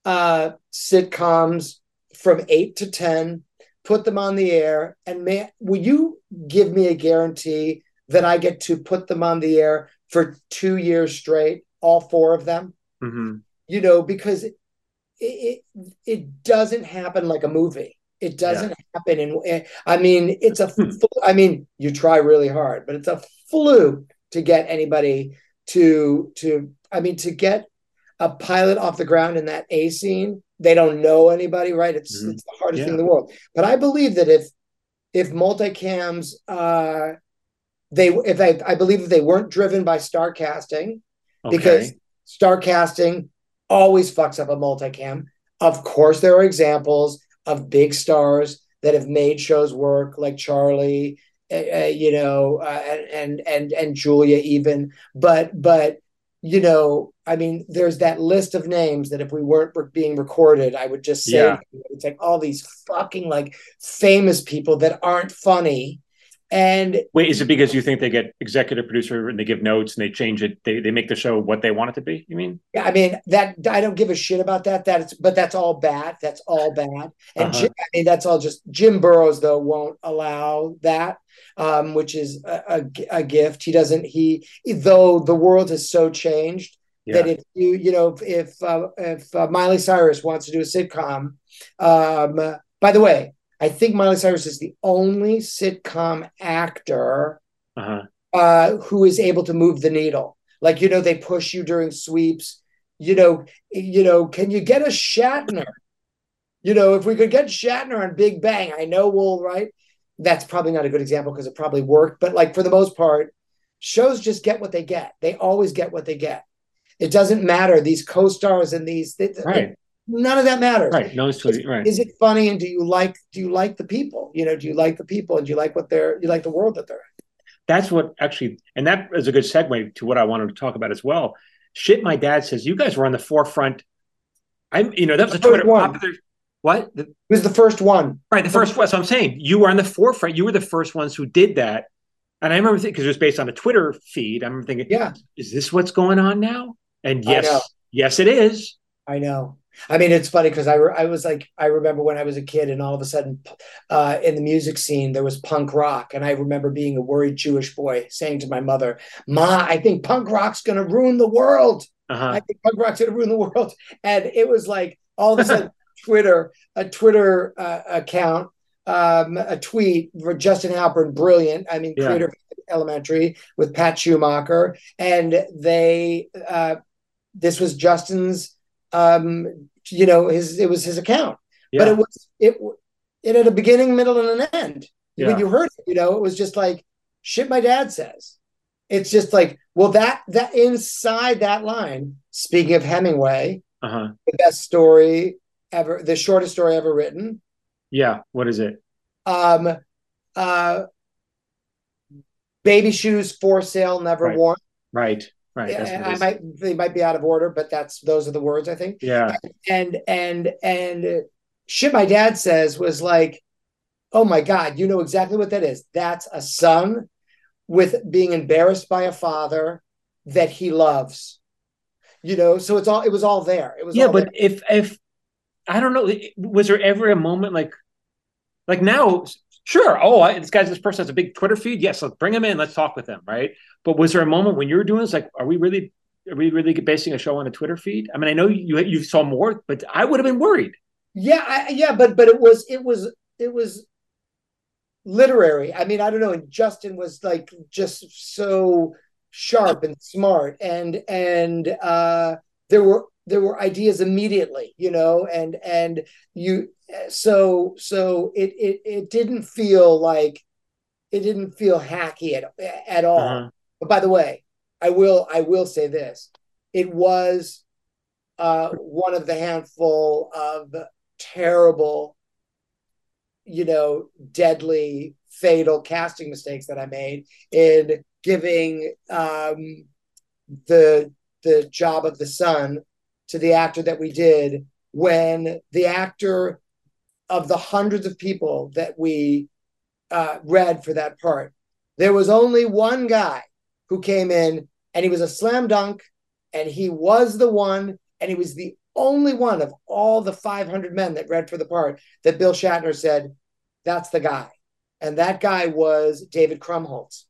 uh, sitcoms from eight to 10 put them on the air, and may will you give me a guarantee that I get to put them on the air for two years straight, all four of them? Mm-hmm. You know, because it, it it doesn't happen like a movie. It doesn't yeah. happen in. Eh, I mean, it's a. *laughs* I mean, you try really hard, but it's a fluke to get anybody to to. I mean, to get a pilot off the ground in that A scene they don't know anybody, right? It's mm-hmm. it's the hardest yeah. thing in the world. But I believe that if if multicams uh they if I, I believe that they weren't driven by star casting okay. because star casting always fucks up a multicam. Of course, there are examples of big stars that have made shows work, like Charlie, uh, uh you know, uh, and and and and Julia even. But but you know, I mean, there's that list of names that if we weren't being recorded, I would just say yeah. it's like all these fucking like famous people that aren't funny. And wait, is it because you think they get executive producer and they give notes and they change it? They, they make the show what they want it to be. You mean? Yeah, I mean that I don't give a shit about that. That's but that's all bad. That's all bad. And uh-huh. Jim, I mean that's all just Jim Burrows though won't allow that um, which is a, a, a, gift. He doesn't. He though the world has so changed yeah. that if you you know if uh, if uh, Miley Cyrus wants to do a sitcom, um, by the way, I think Miley Cyrus is the only sitcom actor uh-huh. uh, who is able to move the needle. Like you know, they push you during sweeps. You know, you know, can you get a Shatner? You know, if we could get Shatner on Big Bang, I know we'll right that's probably not a good example because it probably worked, but like for the most part, shows just get what they get. They always get what they get. It doesn't matter these co-stars and these they, right. None of that matters. Right. No, it's right. Is it funny and do you like do you like the people? You know, do you like the people and do you like what they're you like the world that they're in? That's what actually, and that is a good segue to what I wanted to talk about as well. Shit, my dad says you guys were on the forefront. I'm, you know, that was a Twitter popular what? The, it was the first one. Right, the first one. So I'm saying you were on the forefront. You were the first ones who did that. And I remember thinking, because it was based on a Twitter feed. I remember thinking, yeah, is this what's going on now? And yes, yes, it is. I know. I mean, it's funny because I, re- I was like, I remember when I was a kid, and all of a sudden, uh, in the music scene, there was punk rock, and I remember being a worried Jewish boy saying to my mother, "Ma, I think punk rock's going to ruin the world. Uh-huh. I think punk rock's going to ruin the world." And it was like all of a sudden, *laughs* Twitter a Twitter uh, account um, a tweet for Justin Halpern, brilliant. I mean, Yeah. creator of Elementary with Pat Schumacker, and they uh, this was Justin's, um, you know, his it was his account, but it was it it had a beginning, middle, and an end. Yeah. When you heard it, you know, it was just like shit. My dad says. It's just like, well, that that inside that line. Speaking of Hemingway, Uh-huh. the best story ever, the shortest story ever written. Yeah. What is it? Um, uh, baby shoes for sale, never Right. worn. Right. Right. What I might they might be out of order, but that's those are the words I think. Yeah. And and and shit, my dad says was like, oh my god, you know exactly what that is. That's a son with being embarrassed by a father that he loves. You know, so it's all it was all there. It was Yeah, but if if I don't know, was there ever a moment like like now? Sure. Oh, I, this guy's this person has a big Twitter feed. Yes, let's bring him in. Let's talk with him. Right. But was there a moment when you were doing this? Like, are we really, are we really basing a show on a Twitter feed? I mean, I know you you saw more, but I would have been worried. Yeah, I, yeah, but but it was it was it was literary. I mean, I don't know. And Justin was like just so sharp and smart, and and uh, there were there were ideas immediately, you know, and and you so so it it it didn't feel like it didn't feel hacky at at all. Uh-huh. But by the way, I will I will say this: it was uh, one of the handful of terrible, you know, deadly, fatal casting mistakes that I made in giving um, the the job of the son to the actor that we did when the actor of the hundreds of people that we uh, read for that part, there was only one guy who came in and he was a slam dunk and he was the one and he was the only one of all the 500 men that read for the part that Bill Shatner said, that's the guy. And that guy was David Krumholtz.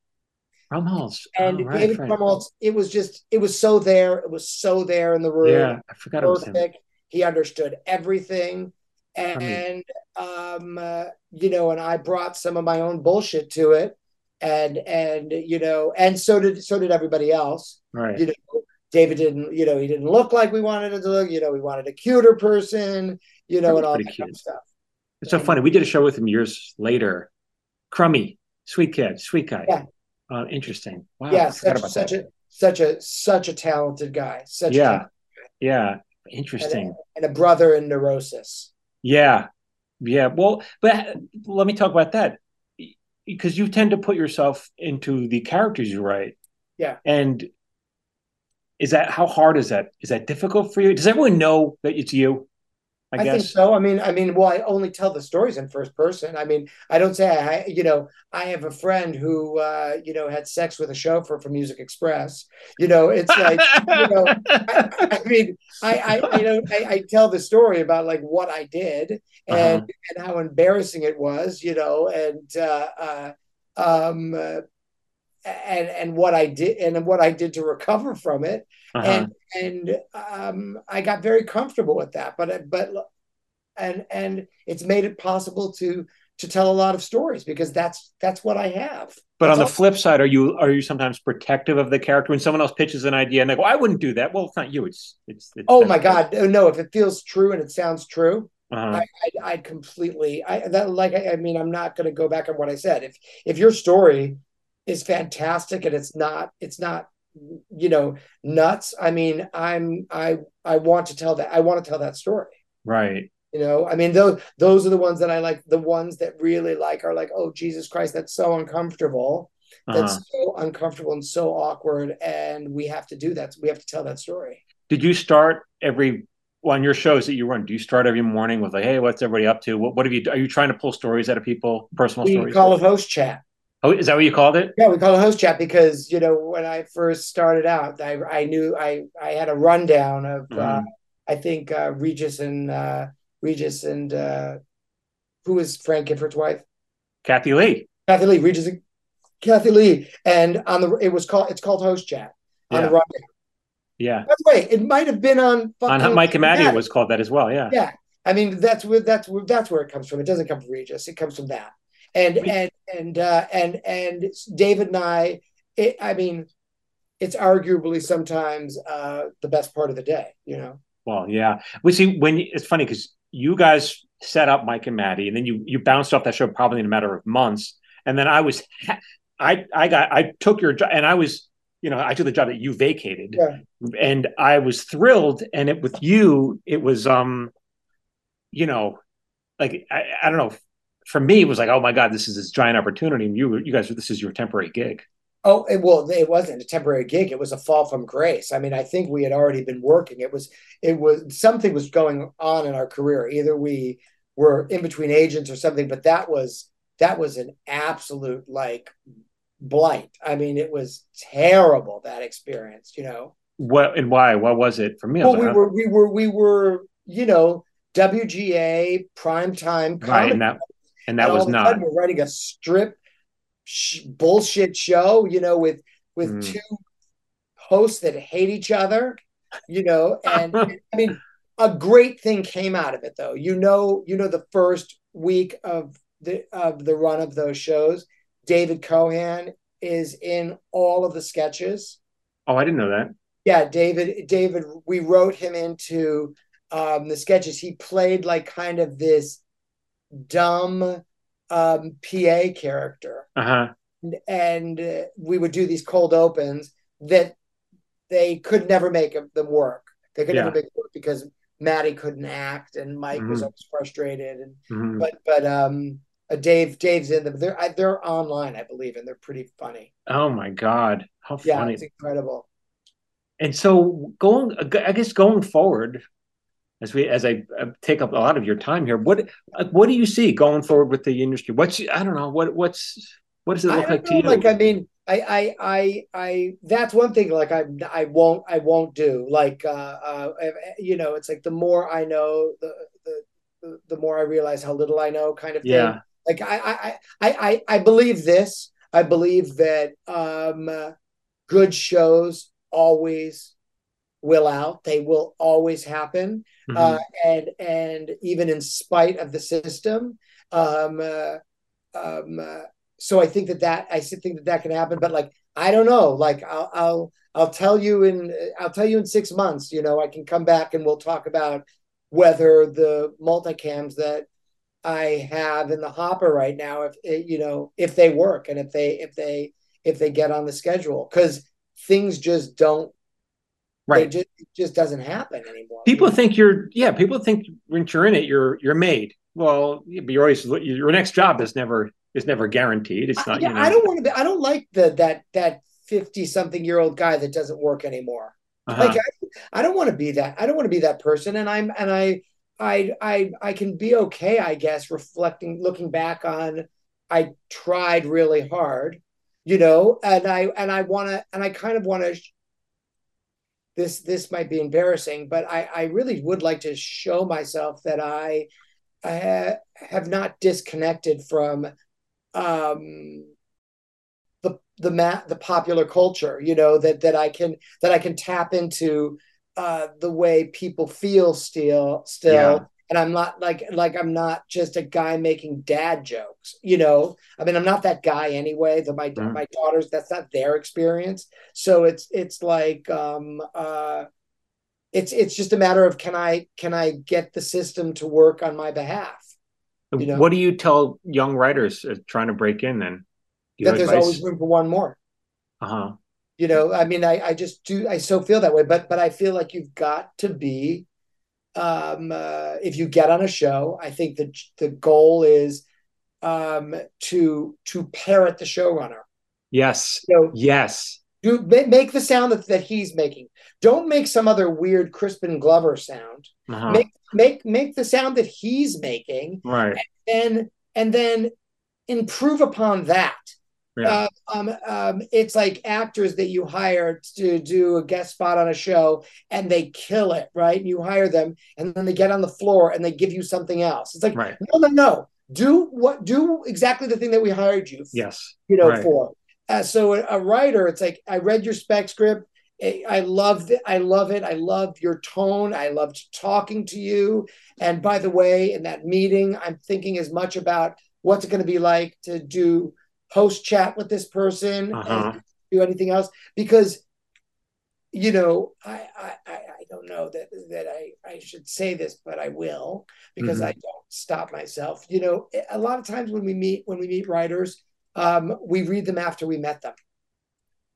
Krumholtz. And Oh, right, David right. Krumholtz, it was just, it was so there. It was so there in the room. Yeah, I forgot it was him. Perfect. He understood everything. And, um, uh, you know, and I brought some of my own bullshit to it. And, and, you know, and so did, so did everybody else. Right. You know, David didn't, you know, he didn't look like we wanted him to look, you know, we wanted a cuter person, you know, and all that kind of stuff. It's so funny. We did a show with him years later. Crummy, sweet kid, sweet guy. Yeah. Uh, interesting. Wow. yeah, such, about such a such a such a talented guy. Such Yeah. talented- Yeah. and, Interesting. a, and a brother in neurosis. Yeah. Yeah. Well, but let me talk about that because you tend to put yourself into the characters you write. Yeah. And is that how hard is that? Is that difficult for you? Does everyone know that it's you? I, I, guess. think so. I mean, I mean, well, I only tell the stories in first person. I mean, I don't say I, you know, I have a friend who, uh, you know, had sex with a chauffeur from Music Express. You know, it's like, you know, *laughs* I, I mean, I, I, you know, I, I tell the story about like what I did and Uh-huh. and how embarrassing it was, you know, and uh, uh, um, uh, and and what I did and what I did to recover from it Uh-huh. and and um, I got very comfortable with that. But but and and it's made it possible to to tell a lot of stories because that's that's what I have. But on the all- flip side, are you are you sometimes protective of the character when someone else pitches an idea and they go, "I wouldn't do that"? Well, it's not you. It's it's. it's Oh my God! No, if it feels true and it sounds true, Uh-huh. I, I I'd completely. I that like I, I mean I'm not going to go back on what I said. If if your story is fantastic and it's not it's not you know nuts. I mean I'm I I want to tell that I want to tell that story. Right. You know, I mean, those those are the ones that I like. The ones that really like are like, oh Jesus Christ, that's so uncomfortable. That's Uh-huh. so uncomfortable and so awkward, and we have to do that. We have to tell that story. Did you start every well, on your shows that you run? Do you start every morning with like, "Hey, what's everybody up to? What what have you? Are you trying to pull stories out of people, personal We stories?" call it host chat. Oh, is that what you called it? Yeah, we call it host chat because you know when I first started out, I I knew I I had a rundown of uh, Mhm. I think uh, Regis and uh, Regis and uh, who was Frank Gifford's wife, Kathie Lee. Kathie Lee. Regis and Kathie Lee, and on the it was called it's called host chat on Yeah. the rundown. Yeah. By the way, it might have been on On Mike Maty. was called that as well. Yeah. Yeah. I mean, that's where that's where that's where it comes from. It doesn't come from Regis. It comes from that. And and and uh, and and David and I. It, I mean, it's arguably sometimes uh, the best part of the day. You know. Well, yeah. We see when it's funny because you guys set up Mike and Maty, and then you you bounced off that show probably in a matter of months. And then I was, *laughs* I I got I took your job, and I was you know I took the job that you vacated, Yeah. and I was thrilled. And it with you, it was um, you know, like I, I don't know. For me, it was like, oh my god, this is this giant opportunity, and you you guys, this is your temporary gig. Oh, it, well, it wasn't a temporary gig. It was a fall from grace. I mean, I think we had already been working. It was, it was something was going on in our career. Either we were in between agents or something, but that was that was an absolute like blight. I mean, it was terrible that experience. You know, What and why? What was it for me? Well, we were we were we were you know WGA primetime right, comedy that and that and was not we're writing a strip sh- bullshit show, you know, with with Mm. two hosts that hate each other, you know, and *laughs* I mean, a great thing came out of it, though. You know, you know, the first week of the of the run of those shows, David Kohan is in all of the sketches. Oh, I didn't know that. Yeah, David. David, we wrote him into um, the sketches. He played like kind of this dumb um, PA character, Uh huh. and, and uh, we would do these cold opens that they could never make them work. They could Yeah. never make work because Maty couldn't act, and Mike was Mhm. always frustrated. And Mhm. but but um, uh, Dave Dave's in them. They're I, they're online, I believe, and they're pretty funny. Oh my god, how funny! Yeah, it's incredible. And so going, I guess going forward, as we as I uh, take up a lot of your time here, what what do you see going forward with the industry? What's I don't know what what's what does it look like to you? Like I mean, I, I, I, I. That's one thing. Like I, I won't, I won't do. Like, uh, uh, you know, it's like the more I know, the, the, the, the more I realize how little I know, kind of thing. yeah, Like I, I, I, I, I believe this. I believe that um, uh, good shows always will out. They will always happen Mhm. uh, and and even in spite of the system. Um, uh, um, uh, so I think that that I think that that can happen, but like I don't know. Like I'll I'll I'll tell you in I'll tell you in six months. You know, I can come back and we'll talk about whether the multicams that I have in the hopper right now, if it, you know, if they work and if they if they if they get on the schedule, because things just don't. Right. Just it just doesn't happen anymore. people think you're yeah. People think when you're in it, you're you're made. Well, you're always your next job is never is never guaranteed. It's I, not. yeah, you know, I don't want to be. I don't like the that that fifty something year old guy that doesn't work anymore. uh-huh. Like I, I don't want to be that. I don't want to be that person. And I'm and I I I I can be okay, I guess, reflecting, looking back on. I tried really hard, you know, and I and I want to and I kind of want to. This this might be embarrassing, but I I really would like to show myself that I, I have not disconnected from um the the mat the popular culture you know that that i can that i can tap into uh the way people feel still still Yeah. And i'm not like like i'm not just a guy making dad jokes you know i mean i'm not that guy anyway the my Mhm. my daughters that's not their experience so it's it's like um uh it's it's just a matter of can i can i get the system to work on my behalf you know. What do you tell young writers uh, trying to break in? Then You that there's advice? always room for one more uh huh. you know i mean i i just do i so feel that way but but i feel like you've got to be um uh, if you get on a show i think that the goal is um to to parrot the showrunner Yes. know Yes. do make the sound that, that he's making don't make some other weird crispin glover sound Uh-huh. make make make the sound that he's making right. and then and then improve upon that Yeah. um, um, it's like actors that you hire to do a guest spot on a show and they kill it, right? And you hire them and then they get on the floor and they give you something else. It's like, right. no, no, no. Do what? Do exactly the thing that we hired you, Yes. you know, Right. for. Uh, so a, a writer, it's like I read your spec script I love it. I love it. I love your tone. I loved talking to you. And by the way, in that meeting, I'm thinking as much about what's it going to be like to do post chat with this person uh-huh. and do anything else because you know I, I i don't know that that i i should say this but i will because mm-hmm. i don't stop myself you know a lot of times when we meet when we meet writers um we read them after we met them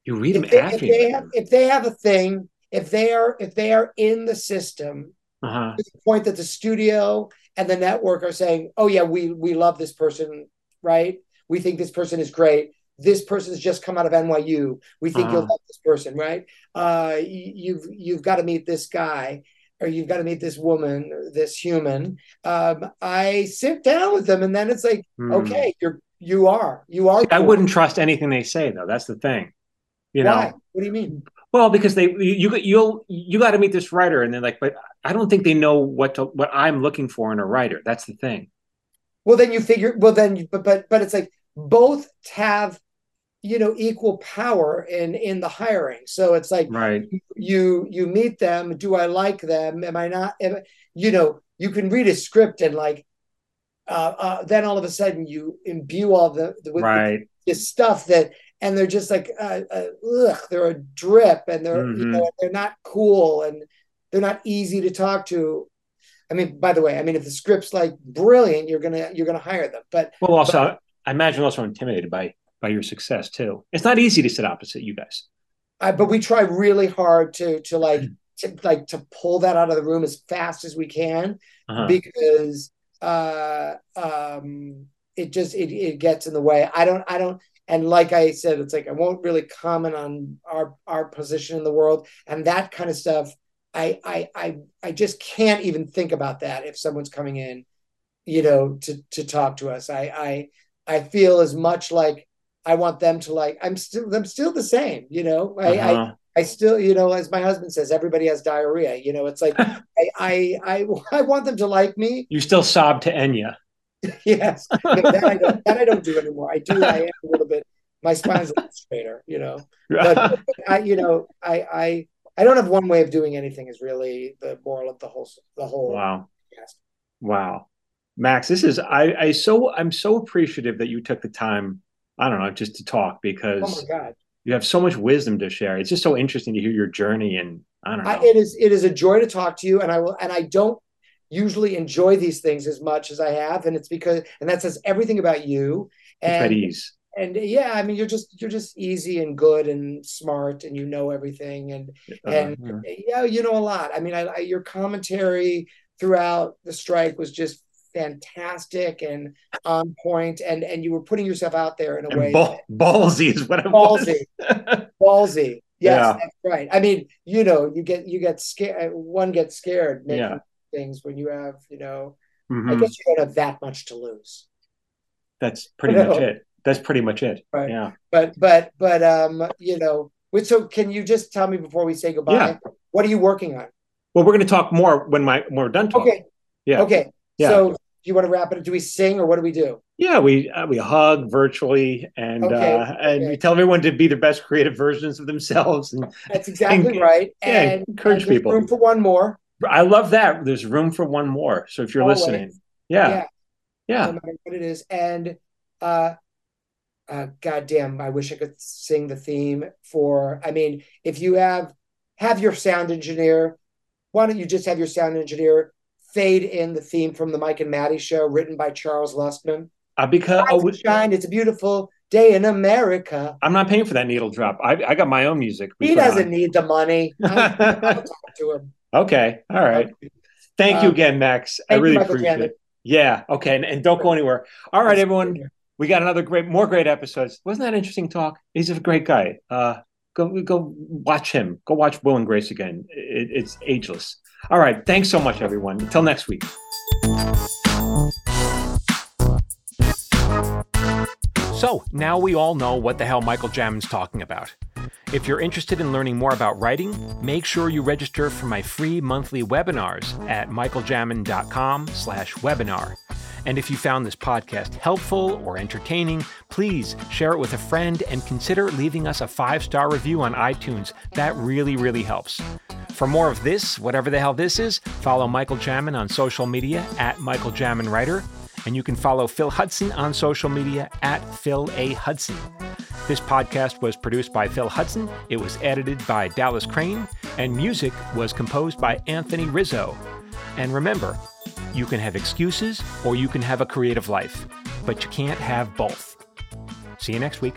you read them if they, after if they have if they have a thing if they are if they are in the system uh-huh. to the point that the studio and the network are saying oh yeah we we love this person right we think this person is great this person's just come out of NYU. We think uh-huh. you'll love this person, right? Uh, you've you've got to meet this guy, or you've got to meet this woman, this human. Um, I sit down with them, and then it's like, mm. okay, you're you are you are. Cool. I wouldn't trust anything they say, though. That's the thing. You Why? know. What do you mean? Well, because they you you'll you got to meet this writer, and they're like, but I don't think they know what to, what I'm looking for in a writer. That's the thing. Well, then you figure. Well, then, but but but it's like both have you know equal power in in the hiring. So it's like right. you you meet them do i like them? Am i not am, you know you can read a script and like uh, uh, then all of a sudden you imbue all the, the right. this stuff that and they're just like uh, uh, ugh, they're a drip and they're mm-hmm. you know they're not cool and they're not easy to talk to. I mean by the way i mean if the script's like brilliant you're gonna you're gonna hire them but well also but, i imagine also intimidated by by your success too. It's not easy to sit opposite you guys. Uh, but we try really hard to to like to like to pull that out of the room as fast as we can uh-huh. because uh um it just it, it gets in the way. I don't I don't and like I said, it's like I won't really comment on our our position in the world and that kind of stuff. I I I I just can't even think about that if someone's coming in, you know, to to talk to us. I I I feel as much like I want them to like. I'm still I'm still the same. You know, I, uh-huh. I I still you know as my husband says, everybody has diarrhea. You know, it's like *laughs* I, I I I want them to like me. You still sob to Enya. *laughs* yes, no, that, I don't, that I don't do anymore. I do. I am a little bit. My spine's a little straighter, you know. But, but I, you know, I, I, I don't have one way of doing anything. Is really the moral of the whole, the whole. Wow. Podcast. Wow, Max, this is I, I so I'm so appreciative that you took the time I don't know, just to talk because oh my God. you have so much wisdom to share. It's just so interesting to hear your journey and I don't know. I, it is it is a joy to talk to you and I will and I don't usually enjoy these things as much as I have and it's because and that says everything about you and at ease. And yeah, I mean you're just you're just easy and good and smart and you know everything and uh, and yeah. yeah. you know a lot. I mean I, I your commentary throughout the strike was just fantastic and on point and and you were putting yourself out there in a and way ball, ballsy is what it ballsy. *laughs* Ballsy. Yes yeah. that's right. I mean you know you get you get scared one gets scared making yeah. things when you have you know mm-hmm. i guess you don't have that much to lose. That's pretty you much know? *laughs* it. That's pretty much it. Right. Yeah. But but but um you know so can you just tell me before we say goodbye yeah. what are you working on? Well we're going to talk more when my when we're done talking. Okay. Yeah. Okay yeah. So do you want to wrap it? Up? Do we sing or what do we do? Yeah, we uh, we hug virtually and okay, uh, and okay. we tell everyone to be their best creative versions of themselves. And that's exactly and, right. Yeah, and encourage and people. Room for one more. I love that. There's room for one more. So if you're Always. listening, yeah, yeah, yeah. No matter what it is, and uh, uh, goddamn, I wish I could sing the theme for. I mean, if you have have your sound engineer, why don't you just have your sound engineer fade in the theme from the Mike and Maty show, written by Charles Lustman. Uh, because oh, shine, it's a beautiful day in America. I'm not paying for that needle drop. I, I got my own music. He doesn't on. need the money. *laughs* I'll, talk to him. Okay, all right. Thank you um, again, Max. I really appreciate it. Yeah. Okay, and, and don't go anywhere. All right, everyone. We got another great, more great episodes. Wasn't that interesting talk? He's a great guy. Uh, go go watch him. Go watch Will and Grace again. It, it's ageless. All right. Thanks so much, everyone. Until next week. So now we all know what the hell Michael Jamin's talking about. If you're interested in learning more about writing, make sure you register for my free monthly webinars at michaeljamin.com slash webinar. And if you found this podcast helpful or entertaining, please share it with a friend and consider leaving us a five star review on iTunes. That really, really helps. For more of this, whatever the hell this is, follow Michael Jamin on social media at Michael Jamin Writer, and you can follow Phil Hudson on social media at Phil A. Hudson. This podcast was produced by Phil Hudson, it was edited by Dallas Crane, and music was composed by Anthony Rizzo. And remember, you can have excuses or you can have a creative life, but you can't have both. See you next week.